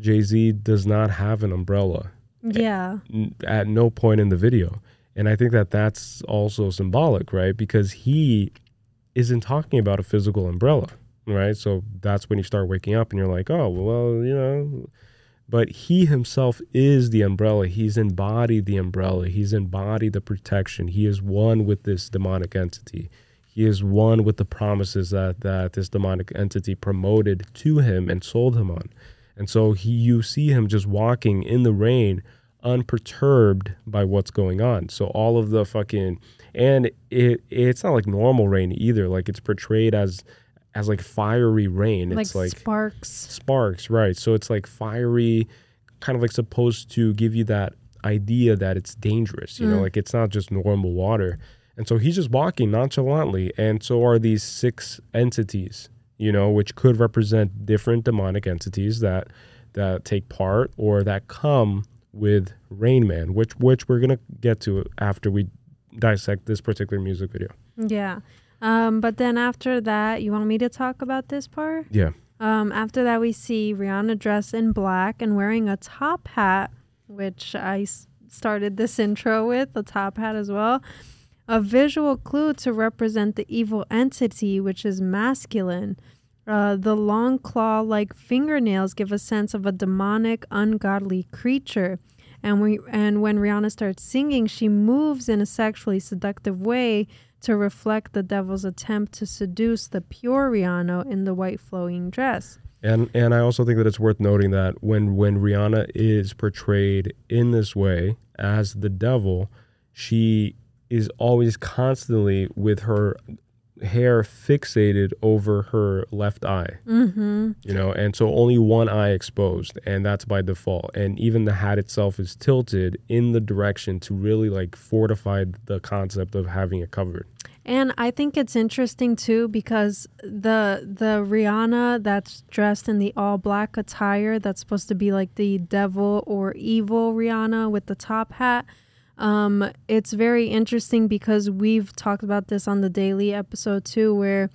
Jay Z does not have an umbrella yeah n- at no point in the video. And I think that that's also symbolic, right? Because he isn't talking about a physical umbrella, right? So that's when you start waking up and you're like, oh, well, you know. But he himself is the umbrella. He's embodied the umbrella. He's embodied the protection. He is one with this demonic entity. He is one with the promises that, that this demonic entity promoted to him and sold him on. And so he, you see him just walking in the rain, unperturbed by what's going on. So all of the fucking and it it's not like normal rain either. Like it's portrayed as as like fiery rain. It's like, like sparks sparks, right? So it's like fiery, kind of like supposed to give you that idea that it's dangerous. You know, Mm. like it's not just normal water. And so he's just walking nonchalantly, and so are these six entities. You know, which could represent different demonic entities that that take part or that come with Rain Man, which which we're gonna get to after we dissect this particular music video. Yeah. Um, but then after that, you want me to talk about this part? Yeah. Um, after that, we see Rihanna dressed in black and wearing a top hat, which I s- started this intro with the top hat as well. A visual clue to represent the evil entity, which is masculine. Uh, the long claw like fingernails give a sense of a demonic, ungodly creature. And, we, and when Rihanna starts singing, she moves in a sexually seductive way to reflect the devil's attempt to seduce the pure Rihanna in the white flowing dress. And and I also think that it's worth noting that when when Rihanna is portrayed in this way as the devil, she is always constantly with her hair fixated over her left eye. Mm-hmm. You know, and so only one eye exposed, and that's by default. And even the hat itself is tilted in the direction to really like fortify the concept of having it covered. And I think it's interesting too because the the Rihanna that's dressed in the all black attire that's supposed to be like the devil or evil Rihanna with the top hat. Um, it's very interesting because we've talked about this on the daily episode too, where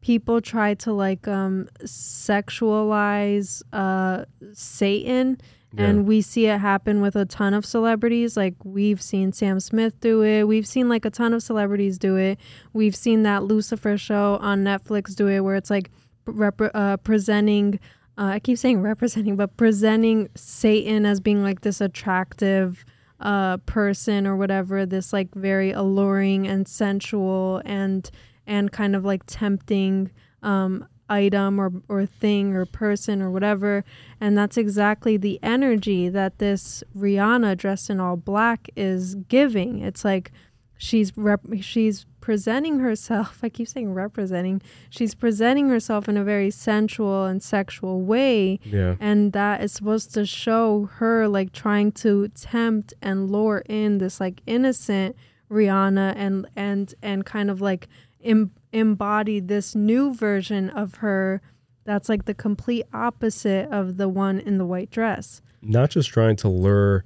people try to like um sexualize uh Satan. Yeah. and we see it happen with a ton of celebrities. Like we've seen Sam Smith do it. We've seen like a ton of celebrities do it. We've seen that Lucifer show on Netflix do it where it's like rep- uh, presenting uh, I keep saying representing but presenting Satan as being like this attractive uh person or whatever this like very alluring and sensual and and kind of like tempting um item or or thing or person or whatever. And that's exactly the energy that this Rihanna dressed in all black is giving. It's like she's rep- she's presenting herself I keep saying representing she's presenting herself in a very sensual and sexual way Yeah. and that is supposed to show her like trying to tempt and lure in this like innocent Rihanna and and and kind of like em- embody this new version of her that's like the complete opposite of the one in the white dress. not just trying to lure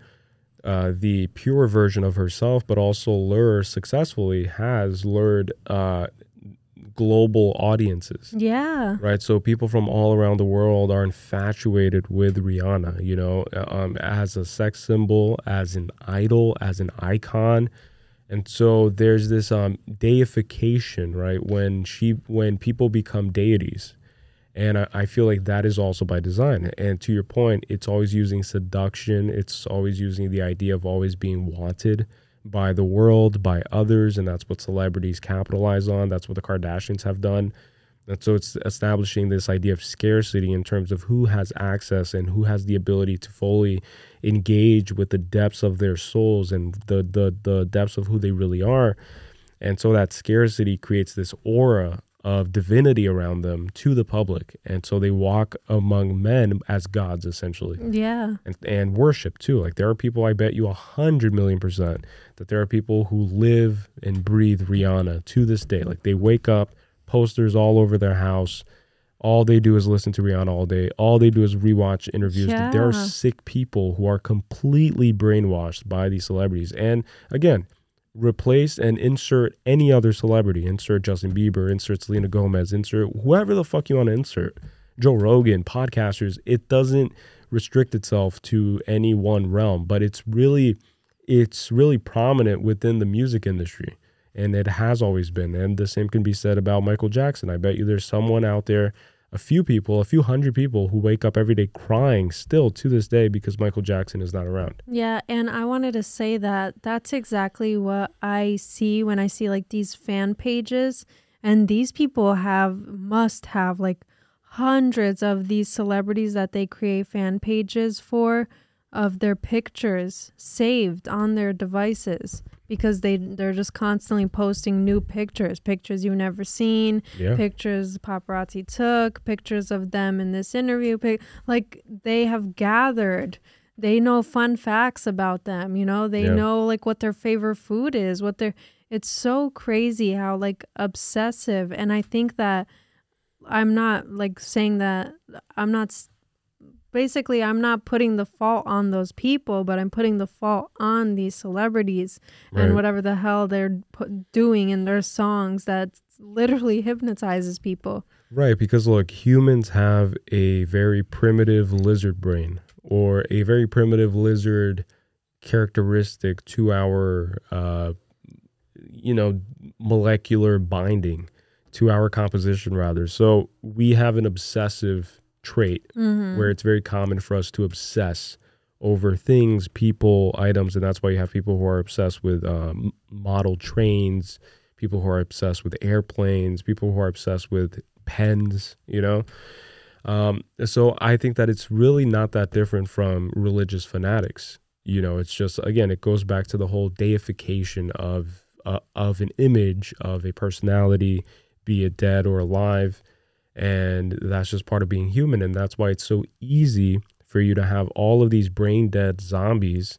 uh, the pure version of herself, but also lure successfully has lured uh, global audiences. Yeah. Right, so people from all around the world are infatuated with Rihanna, you know, um, as a sex symbol, as an idol, as an icon, and so there's this um, deification, right? When she, when people become deities, and I, I feel like that is also by design. And to your point, it's always using seduction. It's always using the idea of always being wanted by the world, by others. And that's what celebrities capitalize on. That's what the Kardashians have done. And so it's establishing this idea of scarcity in terms of who has access and who has the ability to fully engage with the depths of their souls and the, the, the depths of who they really are. And so that scarcity creates this aura of divinity around them to the public. And so they walk among men as gods, essentially. Yeah. And, and worship too. Like there are people, I bet you a hundred million percent, that there are people who live and breathe Rihanna to this day. Like they wake up, posters all over their house. All they do is listen to Rihanna all day. All they do is rewatch interviews. There are sick people who are completely brainwashed by these celebrities. And again, replace and insert any other celebrity. Insert Justin Bieber, insert Selena Gomez, insert whoever the fuck you want to insert. Joe Rogan, podcasters. It doesn't restrict itself to any one realm, but it's really it's really prominent within the music industry. And it has always been. And the same can be said about Michael Jackson. I bet you there's someone out there, a few people, a few hundred people who wake up every day crying still to this day because Michael Jackson is not around. Yeah, and I wanted to say that that's exactly what I see when I see like these fan pages and these people have must have like hundreds of these celebrities that they create fan pages for of their pictures saved on their devices because they they're just constantly posting new pictures, pictures you've never seen, Yeah. pictures paparazzi took, pictures of them in this interview, pic- like they have gathered they know fun facts about them you know they Yeah. know like what their favorite food is what their it's so crazy how like obsessive and i think that i'm not like saying that i'm not basically i'm not putting the fault on those people but i'm putting the fault on these celebrities Right. and whatever the hell they're put, doing in their songs that literally hypnotizes people Right, because look, humans have a very primitive lizard brain or a very primitive lizard characteristic to our, uh, you know, molecular binding, to our composition, rather. So we have an obsessive trait Mhm. where it's very common for us to obsess over things, people, items, and that's why you have people who are obsessed with um, model trains, people who are obsessed with airplanes, people who are obsessed with pens, you know. Um, so I think that it's really not that different from religious fanatics. You know, it's just again, it goes back to the whole deification of uh, of an image of a personality, be it dead or alive, and that's just part of being human. And that's why it's so easy for you to have all of these brain dead zombies,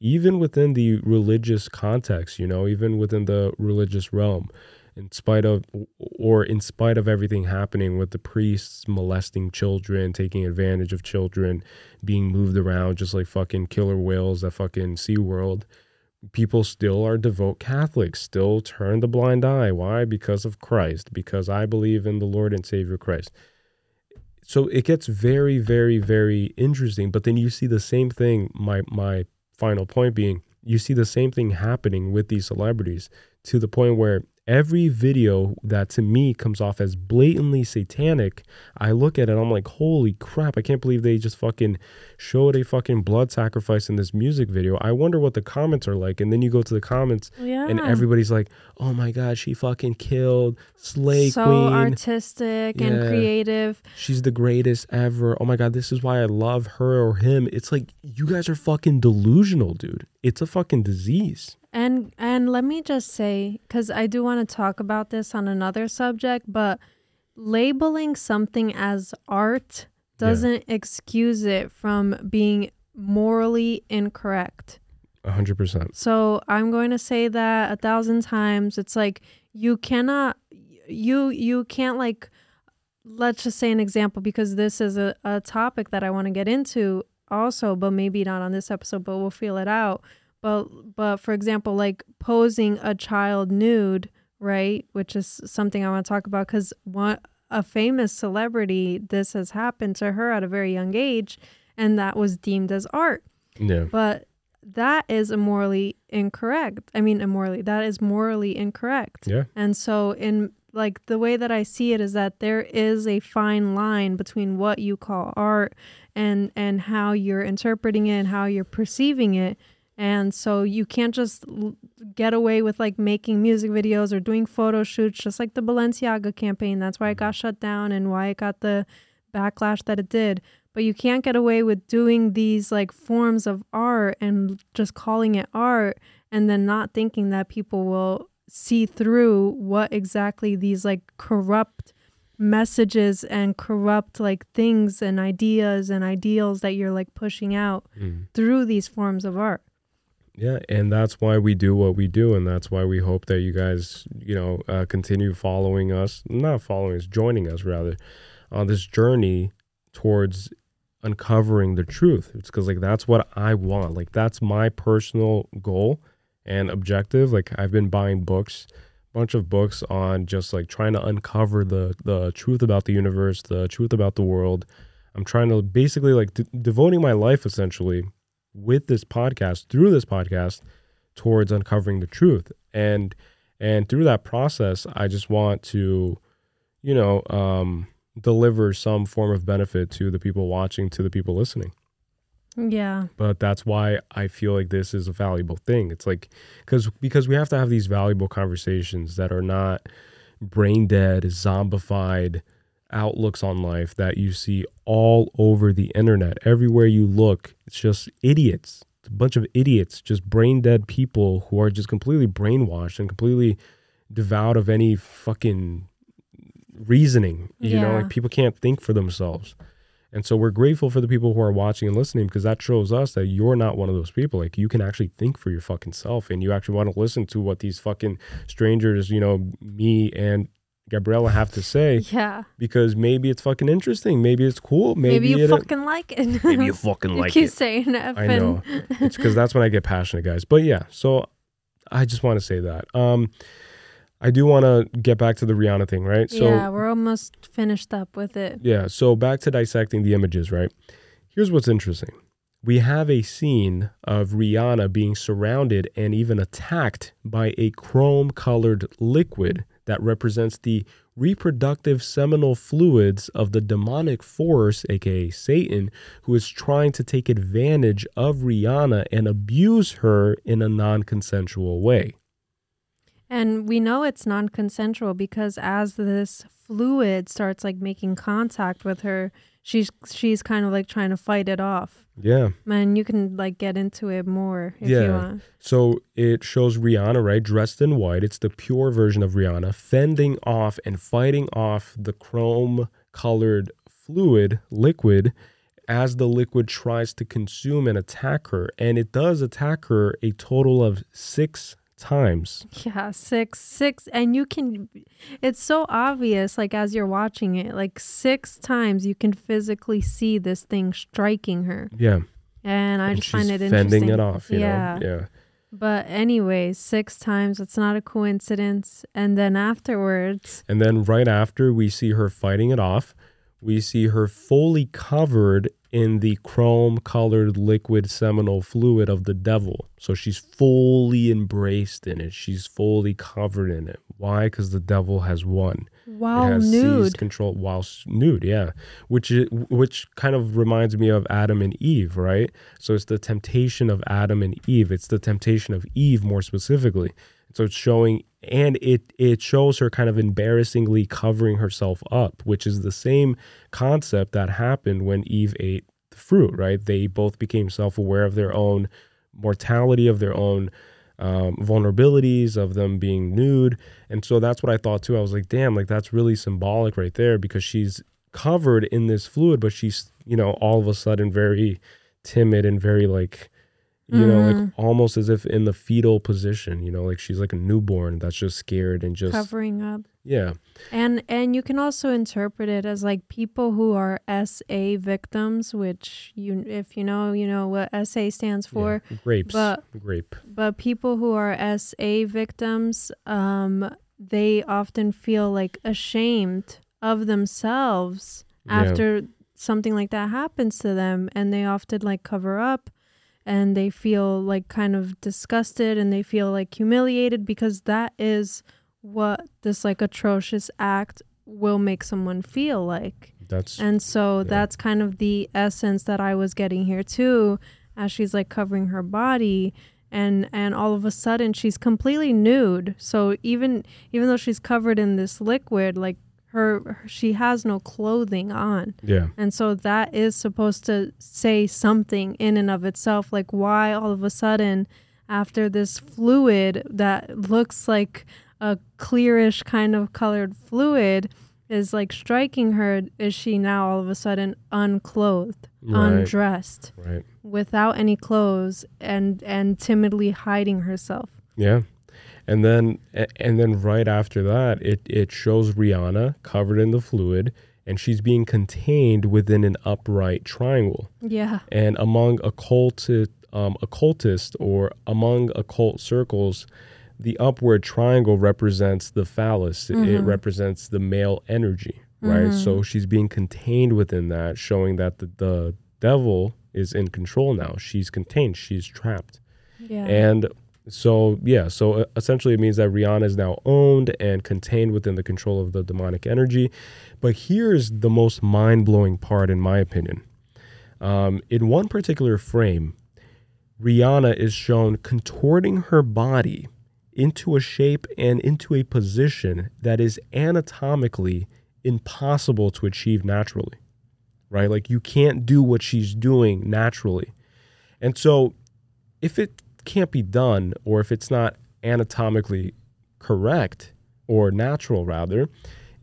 even within the religious context. You know, even within the religious realm in spite of or in spite of everything happening with the priests molesting children, taking advantage of children, being moved around just like fucking killer whales at fucking SeaWorld, people still are devout Catholics, still turn the blind eye. Why? Because of Christ, because I believe in the Lord and Savior Christ. So it gets very, very, very interesting. But then you see the same thing. My my final point being you see the same thing happening with these celebrities to the point where every video that to me comes off as blatantly satanic, I look at it, I'm like, holy crap, I can't believe they just fucking showed a fucking blood sacrifice in this music video. I wonder what the comments are like. And then you go to the comments and everybody's like, oh my God, she fucking killed Slay so Queen. artistic and creative She's the greatest ever. Oh my God, this is why I love her or him. It's like, you guys are fucking delusional, dude. It's a fucking disease. And and let me just say cuz I do want to talk about this on another subject, but labeling something as art doesn't excuse it from being morally incorrect. A 100%. So I'm going to say that a thousand times. It's like you cannot, you you can't like. Let's just say an example because this is a, a topic that I want to get into also, but maybe not on this episode, but we'll feel it out. But but for example, like posing a child nude, right? Which is something I want to talk about because one a famous celebrity, this has happened to her at a very young age, and that was deemed as art. Yeah. But that is immorally incorrect. I mean, immorally, that is morally incorrect. Yeah. And so, in like the way that I see it is that there is a fine line between what you call art and and how you're interpreting it and how you're perceiving it. And so you can't just l- get away with like making music videos or doing photo shoots, just like the Balenciaga campaign. That's why it got shut down and why it got the backlash that it did. But you can't get away with doing these like forms of art and just calling it art and then not thinking that people will see through what exactly these like corrupt messages and corrupt like things and ideas and ideals that you're like pushing out Mm. through these forms of art. Yeah, and that's why we do what we do, and that's why we hope that you guys, you know, uh, continue following us, not following us, joining us rather, on this journey towards uncovering the truth. It's because like that's what I want. Like that's my personal goal and objective. Like I've been buying books, bunch of books on just like trying to uncover the the truth about the universe, the truth about the world. I'm trying to basically like de- devoting my life essentially with this podcast through this podcast towards uncovering the truth. And and through that process i just want to you know um deliver some form of benefit to the people watching to the people listening. Yeah. but that's why i feel like this is a valuable thing. It's like because because we have to have these valuable conversations that are not brain dead zombified outlooks on life that you see all over the internet. Everywhere you look it's just idiots. It's a bunch of idiots just brain dead people who are just completely brainwashed and completely devout of any fucking reasoning you know like people can't think for themselves. And so we're grateful for the people who are watching and listening because that shows us that you're not one of those people. Like you can actually think for your fucking self and you actually want to listen to what these fucking strangers, you know, me and Gabriella have to say Yeah. because maybe it's fucking interesting. Maybe it's cool. Maybe, Maybe, you it, fucking like it. maybe you fucking you like keep it. saying F I know. it's because that's when I get passionate, guys. But yeah, so I just want to say that. Um, I do want to get back to the Rihanna thing, right? So yeah, we're almost finished up with it. yeah, so back to dissecting the images, right? Here's what's interesting. We have a scene of Rihanna being surrounded and even attacked by a chrome colored liquid that represents the reproductive seminal fluids of the demonic force, aka Satan, who is trying to take advantage of Rihanna and abuse her in a non consensual way. And we know it's non consensual because as this fluid starts like making contact with her, she's she's kind of like trying to fight it off. Yeah. Man, you can like get into it more if you yeah. want. So it shows Rihanna, right, dressed in white. It's the pure version of Rihanna, fending off and fighting off the chrome colored fluid, liquid, as the liquid tries to consume and attack her. And it does attack her a total of six times. Yeah, six, six, and you can. It's so obvious, like as you're watching it, like six times you can physically see this thing striking her, Yeah. and I and just find it fending interesting. it off, you yeah. know? Yeah. But anyway, six times. It's not a coincidence. And then afterwards, And then right after we see her fighting it off, we see her fully covered in the chrome colored liquid seminal fluid of the devil. So she's fully embraced in it. She's fully covered in it. Why? Because the devil has won. while it has nude, seized control while nude, yeah. Which is, which kind of reminds me of Adam and Eve, right? So it's the temptation of Adam and Eve. It's the temptation of Eve more specifically. So it's showing and it it shows her kind of embarrassingly covering herself up, which is the same concept that happened when Eve ate the fruit, right? They both became self-aware of their own mortality, of their own um, vulnerabilities, of them being nude. And so that's what I thought too. I was like, damn, like that's really symbolic right there because she's covered in this fluid, but she's, you know, all of a sudden very timid and very like, you know, like almost as if in the fetal position, you know, like she's like a newborn that's just scared and just, covering up. yeah, And and you can also interpret it as like people who are SA victims, which you if you know, you know what SA stands for. yeah. grapes, but- grape. But people who are SA victims, um, they often feel like ashamed of themselves Yeah. after something like that happens to them, and they often like cover up, and they feel like kind of disgusted, and they feel like humiliated because that is what this like atrocious act will make someone feel like. That's, And so Yeah. that's kind of the essence that I was getting here too, as she's like covering her body and and all of a sudden she's completely nude. So even even though she's covered in this liquid, like her, her she has no clothing on. yeah, And so that is supposed to say something in and of itself like why all of a sudden after this fluid that looks like a clearish kind of colored fluid is like striking her is she now all of a sudden unclothed Right. undressed right. without any clothes and and timidly hiding herself Yeah. And then and then right after that it it shows Rihanna covered in the fluid and she's being contained within an upright triangle. yeah And among occulti- um, occultists or among occult circles, the upward triangle represents the phallus. It- It represents the male energy, right? So she's being contained within that, showing that the, the devil is in control now. She's contained. She's trapped. yeah And so, yeah, so uh, essentially it means that Rihanna is now owned and contained within the control of the demonic energy. But here's the most mind blowing part, in my opinion. Um, in one particular frame, Rihanna is shown contorting her body into a shape and into a position that is anatomically impossible to achieve naturally, right? Like you can't do what she's doing naturally. And so, if it can't be done, or if it's not anatomically correct or natural, rather,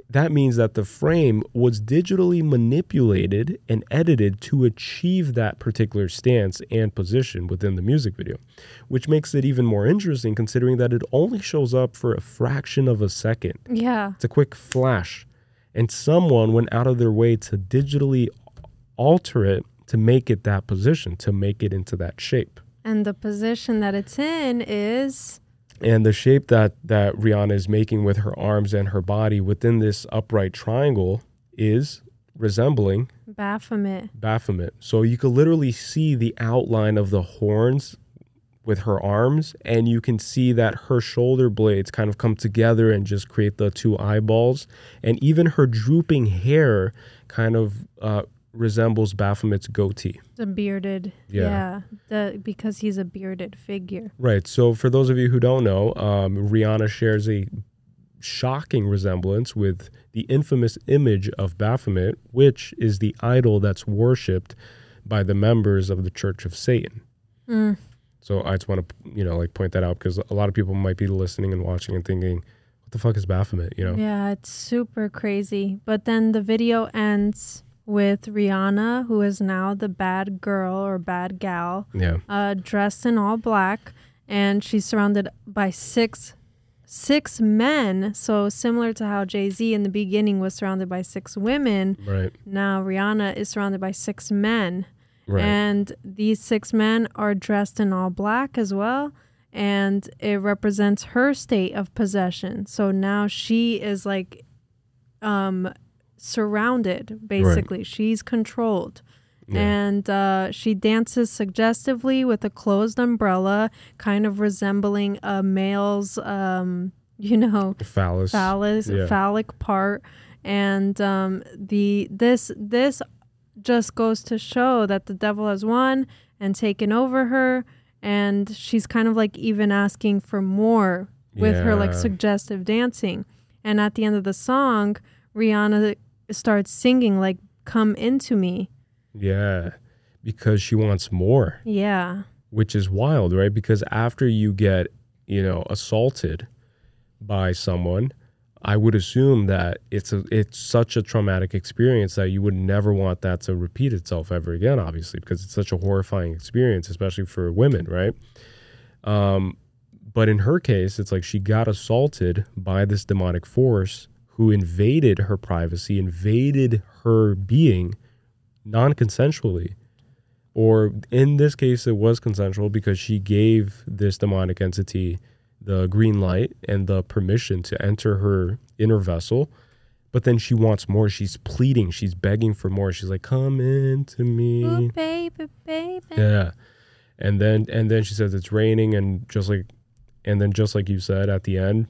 that means that the frame was digitally manipulated and edited to achieve that particular stance and position within the music video, which makes it even more interesting considering that it only shows up for a fraction of a second. Yeah. It's a quick flash. And someone went out of their way to digitally alter it to make it that position, to make it into that shape. And the position that it's in is And the shape that that Rihanna is making with her arms and her body within this upright triangle is resembling Baphomet. Baphomet. So you could literally see the outline of the horns with her arms, and you can see that her shoulder blades kind of come together and just create the two eyeballs. And even her drooping hair kind of uh, resembles Baphomet's goatee. The bearded. Yeah. Yeah. The because he's a bearded figure. Right. So for those of you who don't know, um, Rihanna shares a shocking resemblance with the infamous image of Baphomet, which is the idol that's worshipped by the members of the Church of Satan. Mm. So I just want to, you know, like point that out because a lot of people might be listening and watching and thinking, "What the fuck is Baphomet?" You know? Yeah, it's super crazy. But then the video ends with Rihanna, who is now the bad girl or bad gal, Yeah. uh, dressed in all black, and she's surrounded by six six men. So similar to how Jay Z in the beginning was surrounded by six women, Right. now Rihanna is surrounded by six men. Right. And these six men are dressed in all black as well. And it represents her state of possession. So now she is like um surrounded basically. She's controlled. Yeah. And uh, she dances suggestively with a closed umbrella, kind of resembling a male's, um, you know, Phallus. phallus Yeah. phallic part and um the this this just goes to show that the devil has won and taken over her and she's kind of like even asking for more with her like suggestive dancing and at the end of the song rihanna starts singing like come into me Yeah. Because she wants more. yeah which is wild, right? Because after you get, you know, assaulted by someone, I would assume that it's a it's such a traumatic experience that you would never want that to repeat itself ever again, obviously, because it's such a horrifying experience, especially for women, right? Um, but in her case, it's like she got assaulted by this demonic force who invaded her privacy, invaded her being non-consensually or in this case it was consensual because she gave this demonic entity the green light and the permission to enter her inner vessel. But then she wants more. She's pleading. She's begging for more. She's like come into me. Baby baby yeah. And then and then she says it's raining and just like and then just like you said at the end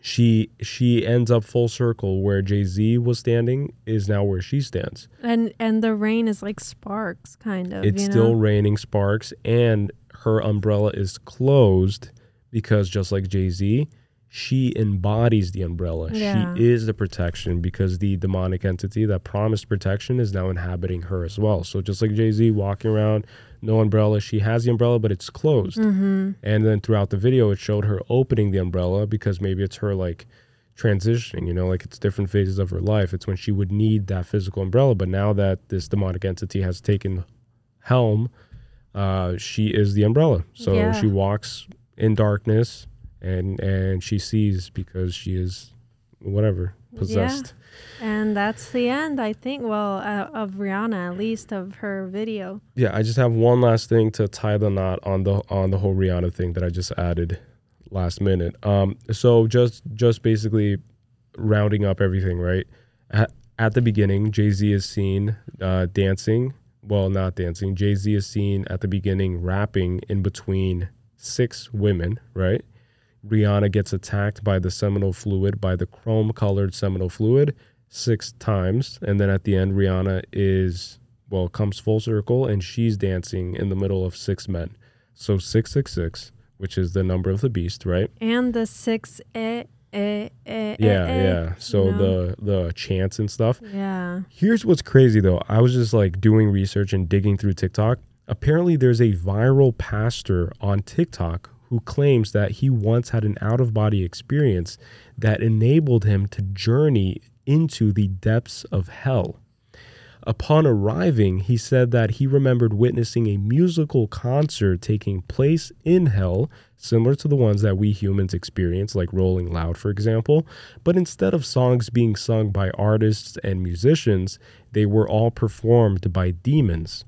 she she ends up full circle where jay-z was standing is now where she stands and and the rain is like sparks kind of it's you know? still raining sparks and her umbrella is closed because just like jay-z she embodies the umbrella Yeah. she is the protection because the demonic entity that promised protection is now inhabiting her as well so just like jay-z walking around no umbrella. She has the umbrella but it's closed. Mhm. and then throughout the video it showed her opening the umbrella because maybe it's her like transitioning you know like it's different phases of her life. It's when she would need that physical umbrella. But now that this demonic entity has taken helm uh she is the umbrella. So Yeah. she walks in darkness and and she sees because she is whatever possessed And that's the end, I think. Well, uh, of Rihanna, at least of her video. yeah i just have one last thing to tie the knot on the on the whole rihanna thing that i just added last minute. Um so just just basically rounding up everything right? At, at the beginning jay-z is seen uh dancing. Well not dancing. Jay-z is seen at the beginning rapping in between six women right rihanna gets attacked by the seminal fluid by the chrome colored seminal fluid six times. And then at the end rihanna is well comes full circle and she's dancing in the middle of six men. So 666 which is the number of the beast right? And the six eh, eh, eh, yeah eh, eh, yeah so you know? the the chants and stuff. Yeah. here's what's crazy though. I was just like doing research and digging through tiktok. Apparently there's a viral pastor on tiktok who claims that he once had an out of body experience that enabled him to journey into the depths of hell. Upon arriving, he said that he remembered witnessing a musical concert taking place in hell, similar to the ones that we humans experience, like Rolling Loud, for example. But instead of songs being sung by artists and musicians, they were all performed by demons.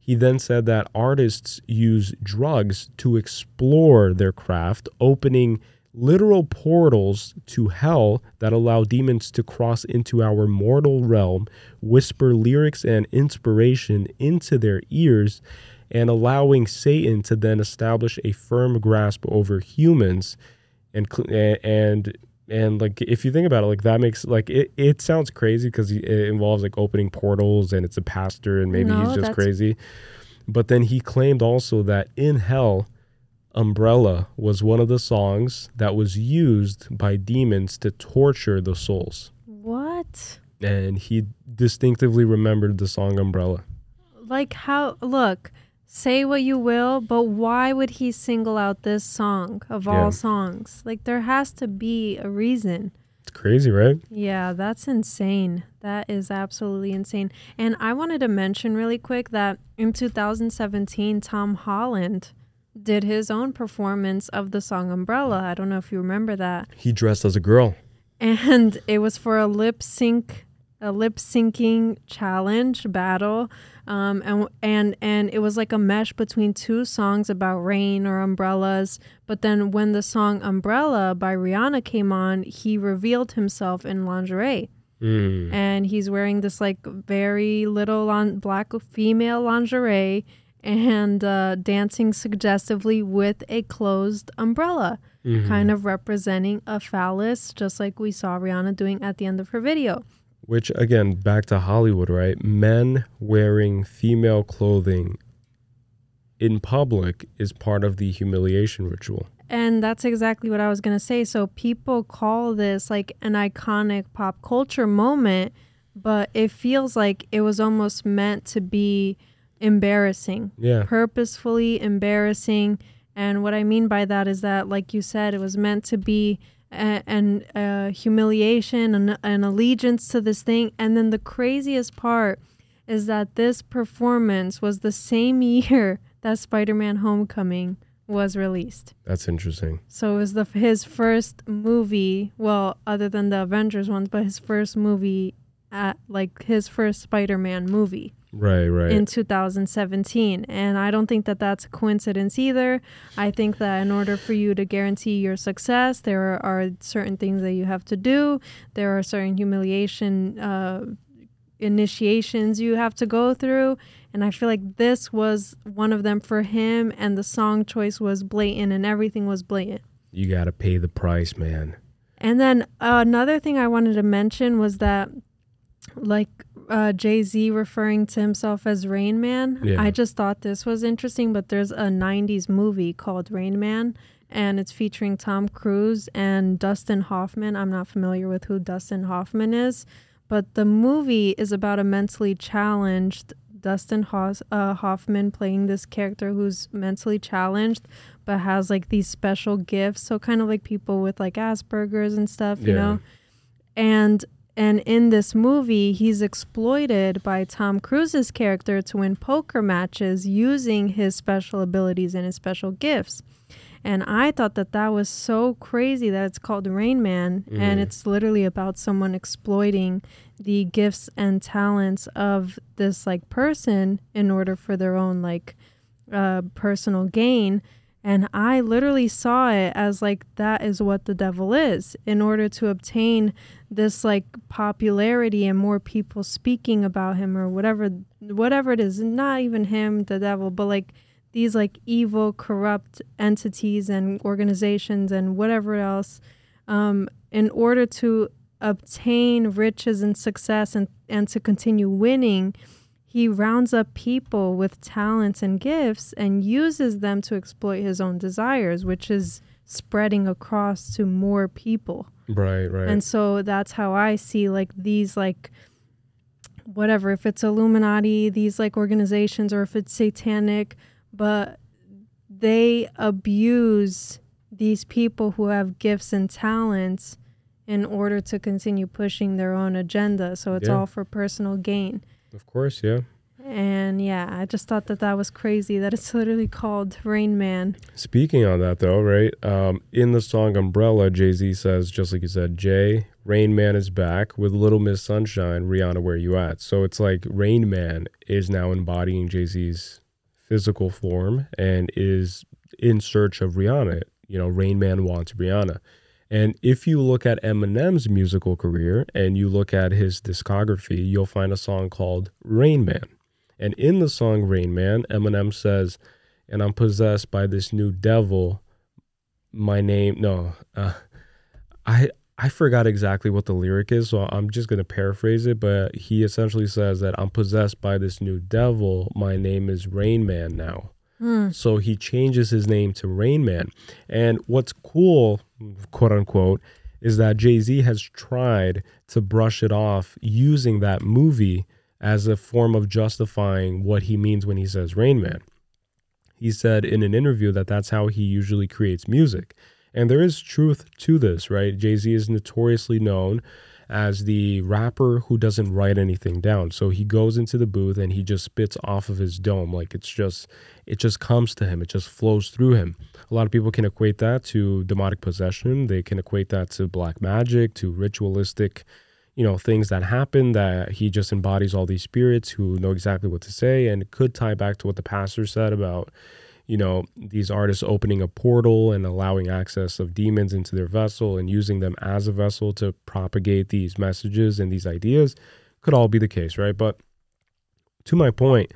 He then said that artists use drugs to explore their craft, opening literal portals to hell that allow demons to cross into our mortal realm, whisper lyrics and inspiration into their ears, and allowing Satan to then establish a firm grasp over humans and and and like if you think about it like that makes like it, it sounds crazy because it involves like opening portals and it's a pastor and maybe No, he's just crazy but then he claimed also that in hell umbrella was one of the songs that was used by demons to torture the souls What? and he distinctively remembered the song umbrella Like how? Look, say what you will, but why would he single out this song of Yeah. all songs? Like there has to be a reason. it's crazy right Yeah, that's insane. That is absolutely insane. And I wanted to mention really quick that in 2017, Tom Holland did his own performance of the song Umbrella. I don't know if you remember that. he dressed as a girl And it was for a lip sync a lip syncing challenge battle. Um, and and and it was like a mesh between two songs about rain or umbrellas. But then when the song "Umbrella" by Rihanna came on, he revealed himself in lingerie Mm. and he's wearing this like very little lon- black female lingerie and uh, dancing suggestively with a closed umbrella, Mhm. kind of representing a phallus, just like we saw Rihanna doing at the end of her video. Which again, back to Hollywood, right? Men wearing female clothing in public is part of the humiliation ritual. And that's exactly what I was going to say. So people call this like an iconic pop culture moment, but it feels like it was almost meant to be embarrassing. Yeah. Purposefully embarrassing. And what I mean by that is that, like you said, it was meant to be a, an a uh, humiliation, and, an allegiance to this thing. And then the craziest part is that this performance was the same year that Spider Man Homecoming was released. That's interesting. So it was the his first movie, well, other than the Avengers ones, but his first movie at like his first Spider-Man movie Right, right. in 2017. And I don't think that that's a coincidence either. I think that in order for you to guarantee your success, there are, certain things that you have to do. There are certain humiliation uh, initiations you have to go through. And I feel like this was one of them for him. And the song choice was blatant and everything was blatant. you got to pay the price, man. And then uh, another thing I wanted to mention was that, like uh, Jay Z referring to himself as Rain Man, Yeah. I just thought this was interesting. But there's a 90s movie called Rain Man, and it's featuring Tom Cruise and Dustin Hoffman. I'm not familiar with who Dustin Hoffman is, but the movie is about a mentally challenged Dustin uh, Hoffman playing this character who's mentally challenged but has like these special gifts. So kind of like people with like Asperger's and stuff, you know. And and in this movie, he's exploited by Tom Cruise's character to win poker matches using his special abilities and his special gifts. And I thought that that was so crazy that it's called the Rain Man, and Mhm. it's literally about someone exploiting the gifts and talents of this like person in order for their own like uh, personal gain. And I literally saw it as like that is what the devil is in order to obtain this like popularity and more people speaking about him or whatever whatever it is not even him the devil but like these like evil corrupt entities and organizations and whatever else um, in order to obtain riches and success and, and to continue winning he rounds up people with talents and gifts and uses them to exploit his own desires which is spreading across to more people Right, right. and so that's how I see like these like whatever if it's Illuminati, these like organizations or if it's satanic, but they abuse these people who have gifts and talents in order to continue pushing their own agenda. So it's Yeah. all for personal gain. Of course, yeah. And yeah, I just thought that that was crazy that it's literally called Rain Man. Speaking on that, though, right? Um, in the song Umbrella, Jay Z says, just like you said, Jay, Rain Man is back with Little Miss Sunshine, Rihanna, where you at? So it's like Rain Man is now embodying Jay Z's physical form and is in search of Rihanna. You know, Rain Man wants Rihanna. And if you look at Eminem's musical career and you look at his discography, you'll find a song called Rain Man. And in the song Rain Man, Eminem says, and I'm possessed by this new devil. My name, no, uh, I I forgot exactly what the lyric is, so I'm just gonna paraphrase it. But he essentially says that I'm possessed by this new devil. My name is Rain Man now. So he changes his name to Rain Man. And what's cool, quote unquote, is that Jay Z has tried to brush it off using that movie as a form of justifying what he means when he says Rain Man. He said in an interview that that's how he usually creates music. And there is truth to this, right? Jay Z is notoriously known as the rapper who doesn't write anything down. So he goes into the booth and he just spits off of his dome. Like it's just, it just comes to him, it just flows through him. A lot of people can equate that to demonic possession, they can equate that to black magic, to ritualistic you know things that happen that he just embodies all these spirits who know exactly what to say and it could tie back to what the pastor said about you know these artists opening a portal and allowing access of demons into their vessel and using them as a vessel to propagate these messages and these ideas could all be the case right? But to my point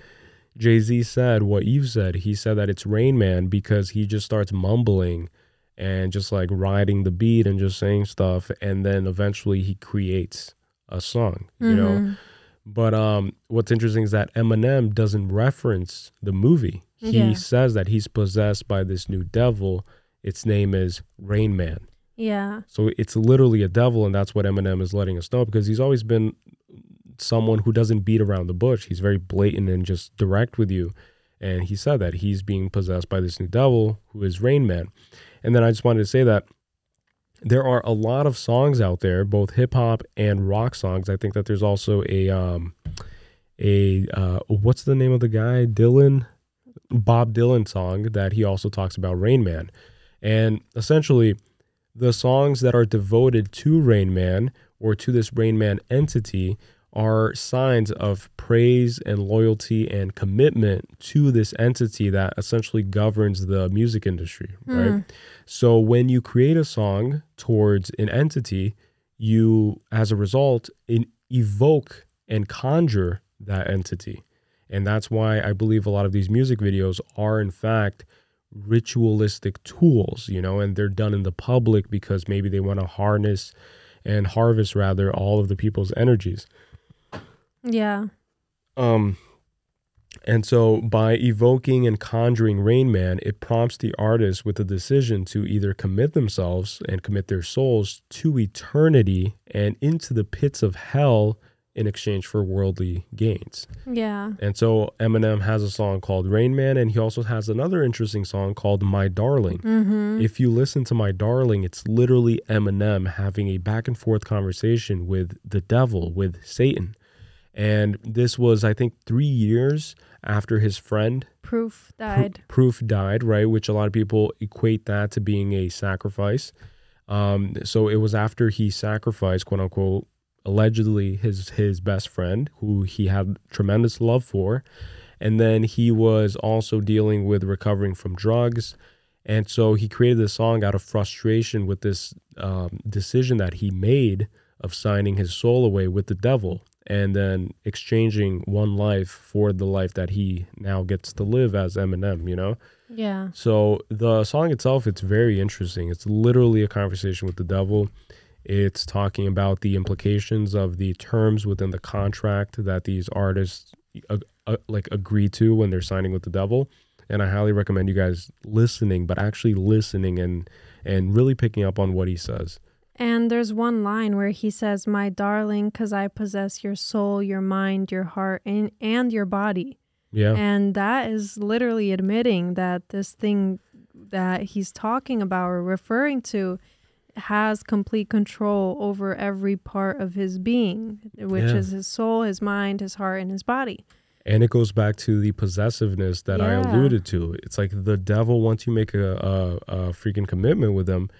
jay-z said what you said. He said that it's rain man because he just starts mumbling and just like riding the beat and just saying stuff and then eventually he creates a song you know? But um what's interesting is that eminem doesn't reference the movie. He Yeah. says that he's possessed by this new devil. Its name is rain man. Yeah. so it's literally a devil and that's what eminem is letting us know because he's always been someone who doesn't beat around the bush. He's very blatant and just direct with you. And he said that he's being possessed by this new devil who is rain man and then I just wanted to say that there are a lot of songs out there, both hip hop and rock songs. I think that there's also a um a uh what's the name of the guy? Dylan Bob Dylan song that he also talks about Rain Man. And essentially the songs that are devoted to Rain Man or to this Rain Man entity are signs of praise and loyalty and commitment to this entity that essentially governs the music industry, hmm. right? So when you create a song towards an entity, you, as a result, in, evoke and conjure that entity. And that's why I believe a lot of these music videos are, in fact, ritualistic tools, you know, and they're done in the public because maybe they want to harness and harvest, rather, all of the people's energies. Yeah. Um, and so by evoking and conjuring Rain Man, it prompts the artist with a decision to either commit themselves and commit their souls to eternity and into the pits of hell in exchange for worldly gains. Yeah. And so Eminem has a song called Rain Man, and he also has another interesting song called My Darling. Mm-hmm. If you listen to My Darling, it's literally Eminem having a back and forth conversation with the devil, with Satan. And this was, I think, three years after his friend Proof Pro- died. Proof died, right? Which a lot of people equate that to being a sacrifice. Um, so it was after he sacrificed, quote unquote, allegedly his his best friend, who he had tremendous love for, and then he was also dealing with recovering from drugs, and so he created this song out of frustration with this um, decision that he made of signing his soul away with the devil and then exchanging one life for the life that he now gets to live as Eminem, you know? Yeah. So the song itself, it's very interesting. It's literally a conversation with the devil. It's talking about the implications of the terms within the contract that these artists uh, uh, like agree to when they're signing with the devil. And I highly recommend you guys listening, but actually listening and and really picking up on what he says. And there's one line where he says, My darling, because I possess your soul, your mind, your heart, and, and your body. Yeah. And that is literally admitting that this thing that he's talking about or referring to has complete control over every part of his being, which Yeah. is his soul, his mind, his heart, and his body. And it goes back to the possessiveness that I alluded to. It's like the devil, once you make a, a, a freaking commitment with them,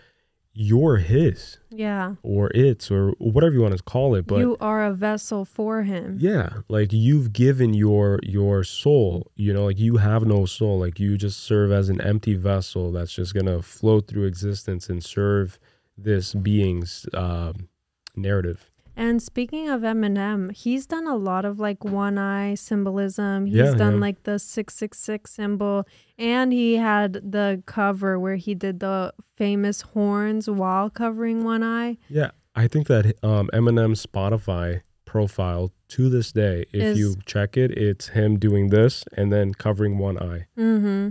you're his Yeah. or its or whatever you want to call it. But you are a vessel for him. yeah, like you've given your your soul, you know, like you have no soul. Like you just serve as an empty vessel that's just gonna float through existence and serve this being's um narrative. And speaking of Eminem, he's done a lot of like one eye symbolism. He's Yeah, done yeah. like the 666 symbol. And he had the cover where he did the famous horns while covering one eye. Yeah, I think that um, Eminem's Spotify profile to this day, if Is- you check it, it's him doing this and then covering one eye. Mm-hmm.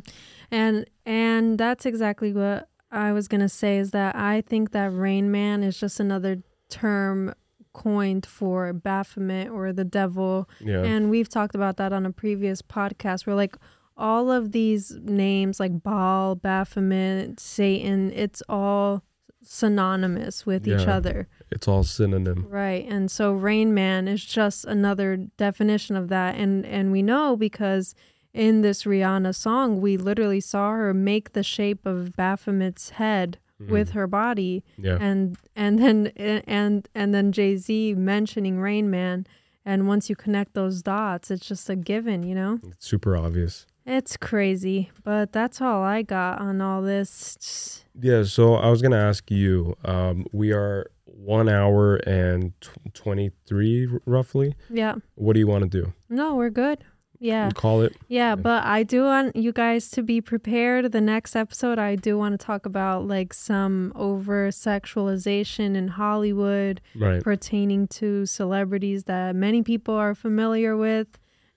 And and that's exactly what I was gonna say is that I think that Rain Man is just another term coined for Baphomet or the devil. Yeah. And we've talked about that on a previous podcast where like all of these names like Baal, Baphomet, Satan, it's all synonymous with each other. It's all synonym. Right. And so Rain Man is just another definition of that. And and we know because in this Rihanna song, we literally saw her make the shape of Baphomet's head with her body. Yeah. And and then and and then Jay-Z mentioning Rain Man. And once you connect those dots, it's just a given, you know? It's super obvious. It's crazy. But that's all I got on all this. Yeah, so I was to ask you um, we are one hour and tw- 23 roughly. Yeah. What do you want to do? No, we're good. Yeah. Call it? Yeah, but I do want you guys to be prepared. The next episode, I do want to talk about like some over sexualization in Hollywood Right. pertaining to celebrities that many people are familiar with.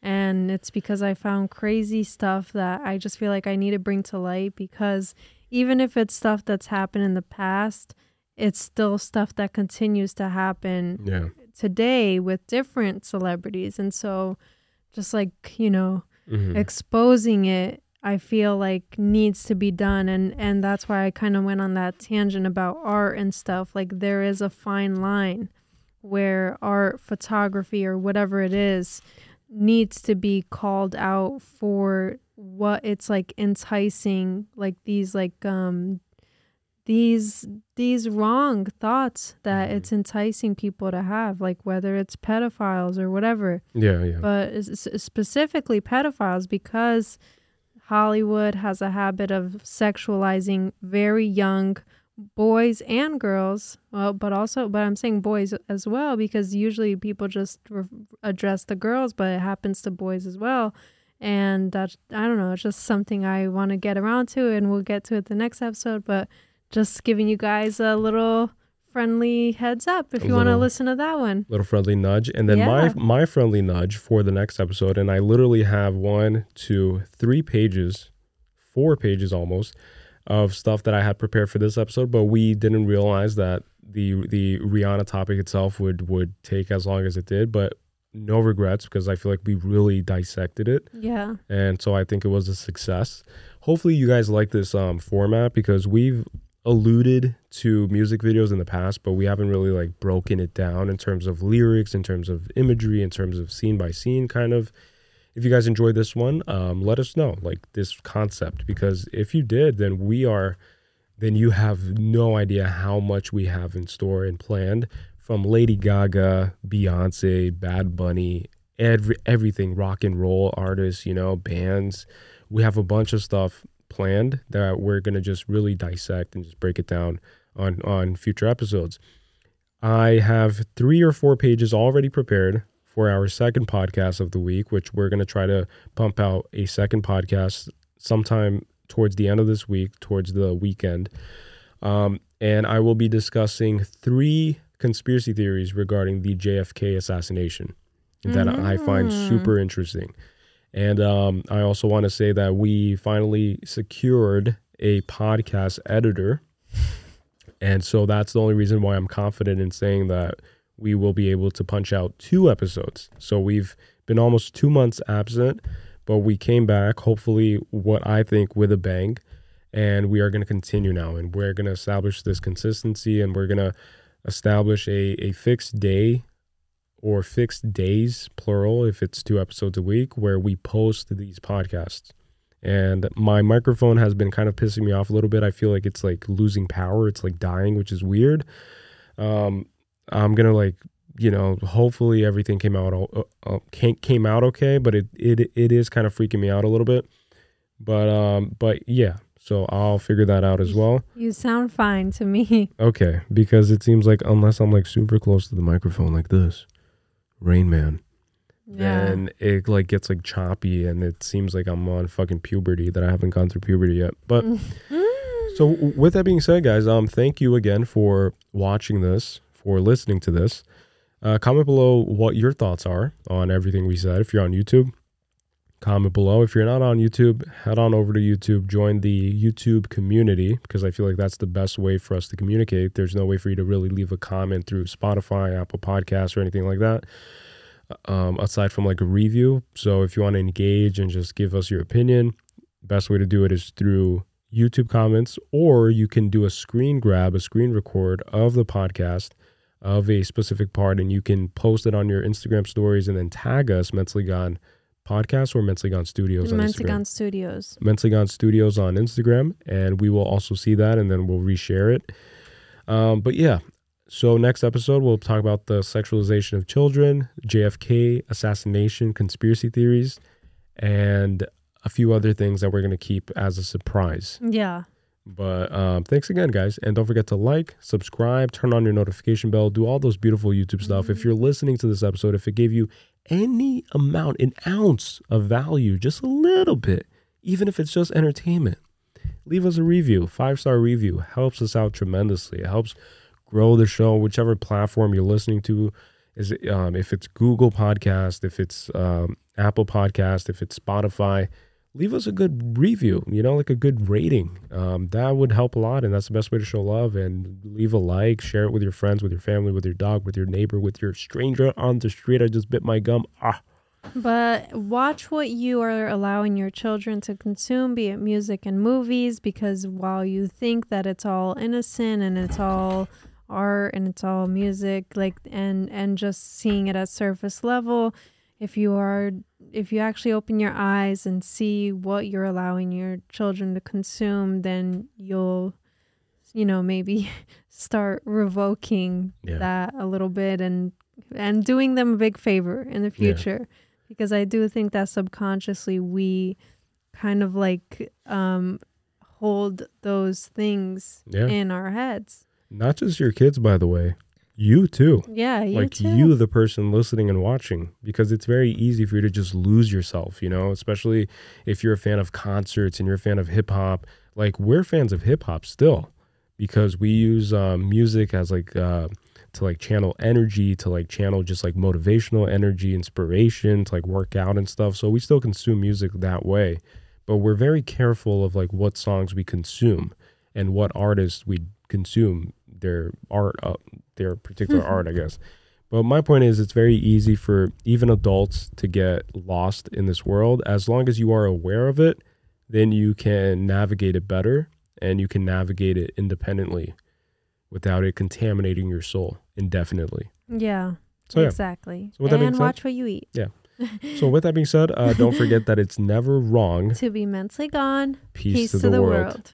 And it's because I found crazy stuff that I just feel like I need to bring to light because even if it's stuff that's happened in the past, it's still stuff that continues to happen Yeah. today with different celebrities. And so just like, you know, Mhm. exposing it I feel like needs to be done and and that's why I kind of went on that tangent about art and stuff. Like there is a fine line where art, photography or whatever it is needs to be called out for what it's like enticing like these like um these these wrong thoughts that mm-hmm. it's enticing people to have like whether it's pedophiles or whatever. Yeah, yeah. but specifically pedophiles because hollywood has a habit of sexualizing very young boys and girls. Well but also but i'm saying boys as well because usually people just re- address the girls but it happens to boys as well. And that i don't know it's just something i want to get around to and we'll get to it the next episode but just giving you guys a little friendly heads up if A you want to listen to that one little friendly nudge and then Yeah. my my friendly nudge for the next episode and i literally have one two three pages four pages almost of stuff that i had prepared for this episode but we didn't realize that the the rihanna topic itself would would take as long as it did but no regrets because i feel like we really dissected it yeah and so I think it was a success. Hopefully, you guys like this um, format because we've alluded to music videos in the past, but we haven't really like broken it down in terms of lyrics, in terms of imagery, in terms of scene by scene kind of. If you guys enjoyed this one, um, let us know like this concept because if you did, then we are, then you have no idea how much we have in store and planned from Lady Gaga, Beyonce, Bad Bunny, every everything rock and roll artists, you know, bands. We have a bunch of stuff planned that we're gonna just really dissect and just break it down on on future episodes. I have three or four pages already prepared for our second podcast of the week, which we're gonna try to pump out a second podcast sometime towards the end of this week, towards the weekend. Um, and I will be discussing three conspiracy theories regarding the JFK assassination that I find Mm. super interesting. And um, I also want to say that we finally secured a podcast editor. And so that's the only reason why I'm confident in saying that we will be able to punch out two episodes. So we've been almost two months absent, but we came back, hopefully, what I think with a bang. and we are going to continue now and we're going to establish this consistency and we're going to establish a, a fixed day or fixed days plural if it's two episodes a week where we post these podcasts. And my microphone has been kind of pissing me off a little bit. I feel like it's like losing power. It's like dying which is weird. Um i'm gonna like you know hopefully everything came out uh, uh, came, came out okay but it, it it is kind of freaking me out a little bit. But um but yeah so I'll figure that out as well. You sound fine to me. Okay, because it seems like unless I'm like super close to the microphone like this, Rain Man, Yeah. then it like gets like choppy and it seems like I'm on fucking puberty that I haven't gone through puberty yet. But so with that being said, guys, um, thank you again for watching this, for listening to this. Uh, comment below what your thoughts are on everything we said. If you're on YouTube, comment below. If you're not on YouTube, head on over to YouTube, join the YouTube community because I feel like that's the best way for us to communicate. There's no way for you to really leave a comment through Spotify, Apple Podcasts, or anything like that. Um, aside from like a review. So if you want to engage and just give us your opinion, best way to do it is through YouTube comments, or you can do a screen grab, a screen record of the podcast of a specific part, and you can post it on your Instagram stories and then tag us, Mentally Gone Podcast or Mentally Gone Studios on Instagram. Mentagon Studios. Mentally Gone Studios on Instagram, and we will also see that, and then we'll reshare it. Um, but yeah, so next episode we'll talk about the sexualization of children, JFK assassination, conspiracy theories, and a few other things that we're gonna keep as a surprise. Yeah. But um, thanks again, guys, and don't forget to like, subscribe, turn on your notification bell, do all those beautiful YouTube stuff. If you're listening to this episode, if it gave you any amount, an ounce of value, just a little bit, even if it's just entertainment, leave us a review. Five star review helps us out tremendously. It helps grow the show, whichever platform you're listening to. Is it, um, if it's Google Podcast, if it's um, Apple Podcast, if it's Spotify, leave us a good review. You know, like a good rating. Um, that would help a lot, and that's the best way to show love. And leave a like, share it with your friends, with your family, with your dog, with your neighbor, with your stranger on the street. I just bit my gum. Ah. But watch what you are allowing your children to consume, be it music and movies, because while you think that it's all innocent and it's all art and it's all music, like and and just seeing it at surface level, if you are if you actually open your eyes and see what you're allowing your children to consume, then you'll you know maybe start revoking Yeah. that a little bit and and doing them a big favor in the Yeah. future because I do think that subconsciously we kind of like um hold those things Yeah. in our heads. Not just your kids, by the way. You too. Yeah, you like too. you, the person listening and watching, because it's very easy for you to just lose yourself, you know, especially if you're a fan of concerts and you're a fan of hip hop. Like, we're fans of hip hop still because we use um, music as like, uh, to like channel energy, to like channel just like motivational energy, inspiration, to like work out and stuff. So we still consume music that way, but we're very careful of like what songs we consume and what artists we consume their art, uh, their particular art, I guess. But my point is, it's very easy for even adults to get lost in this world. As long as you are aware of it, then you can navigate it better and you can navigate it independently without it contaminating your soul indefinitely. Yeah. So, yeah. exactly. So with that being and said- watch what you eat. Yeah. So, with that being said, uh, don't forget that it's never wrong. To be mentally gone. Peace to the world.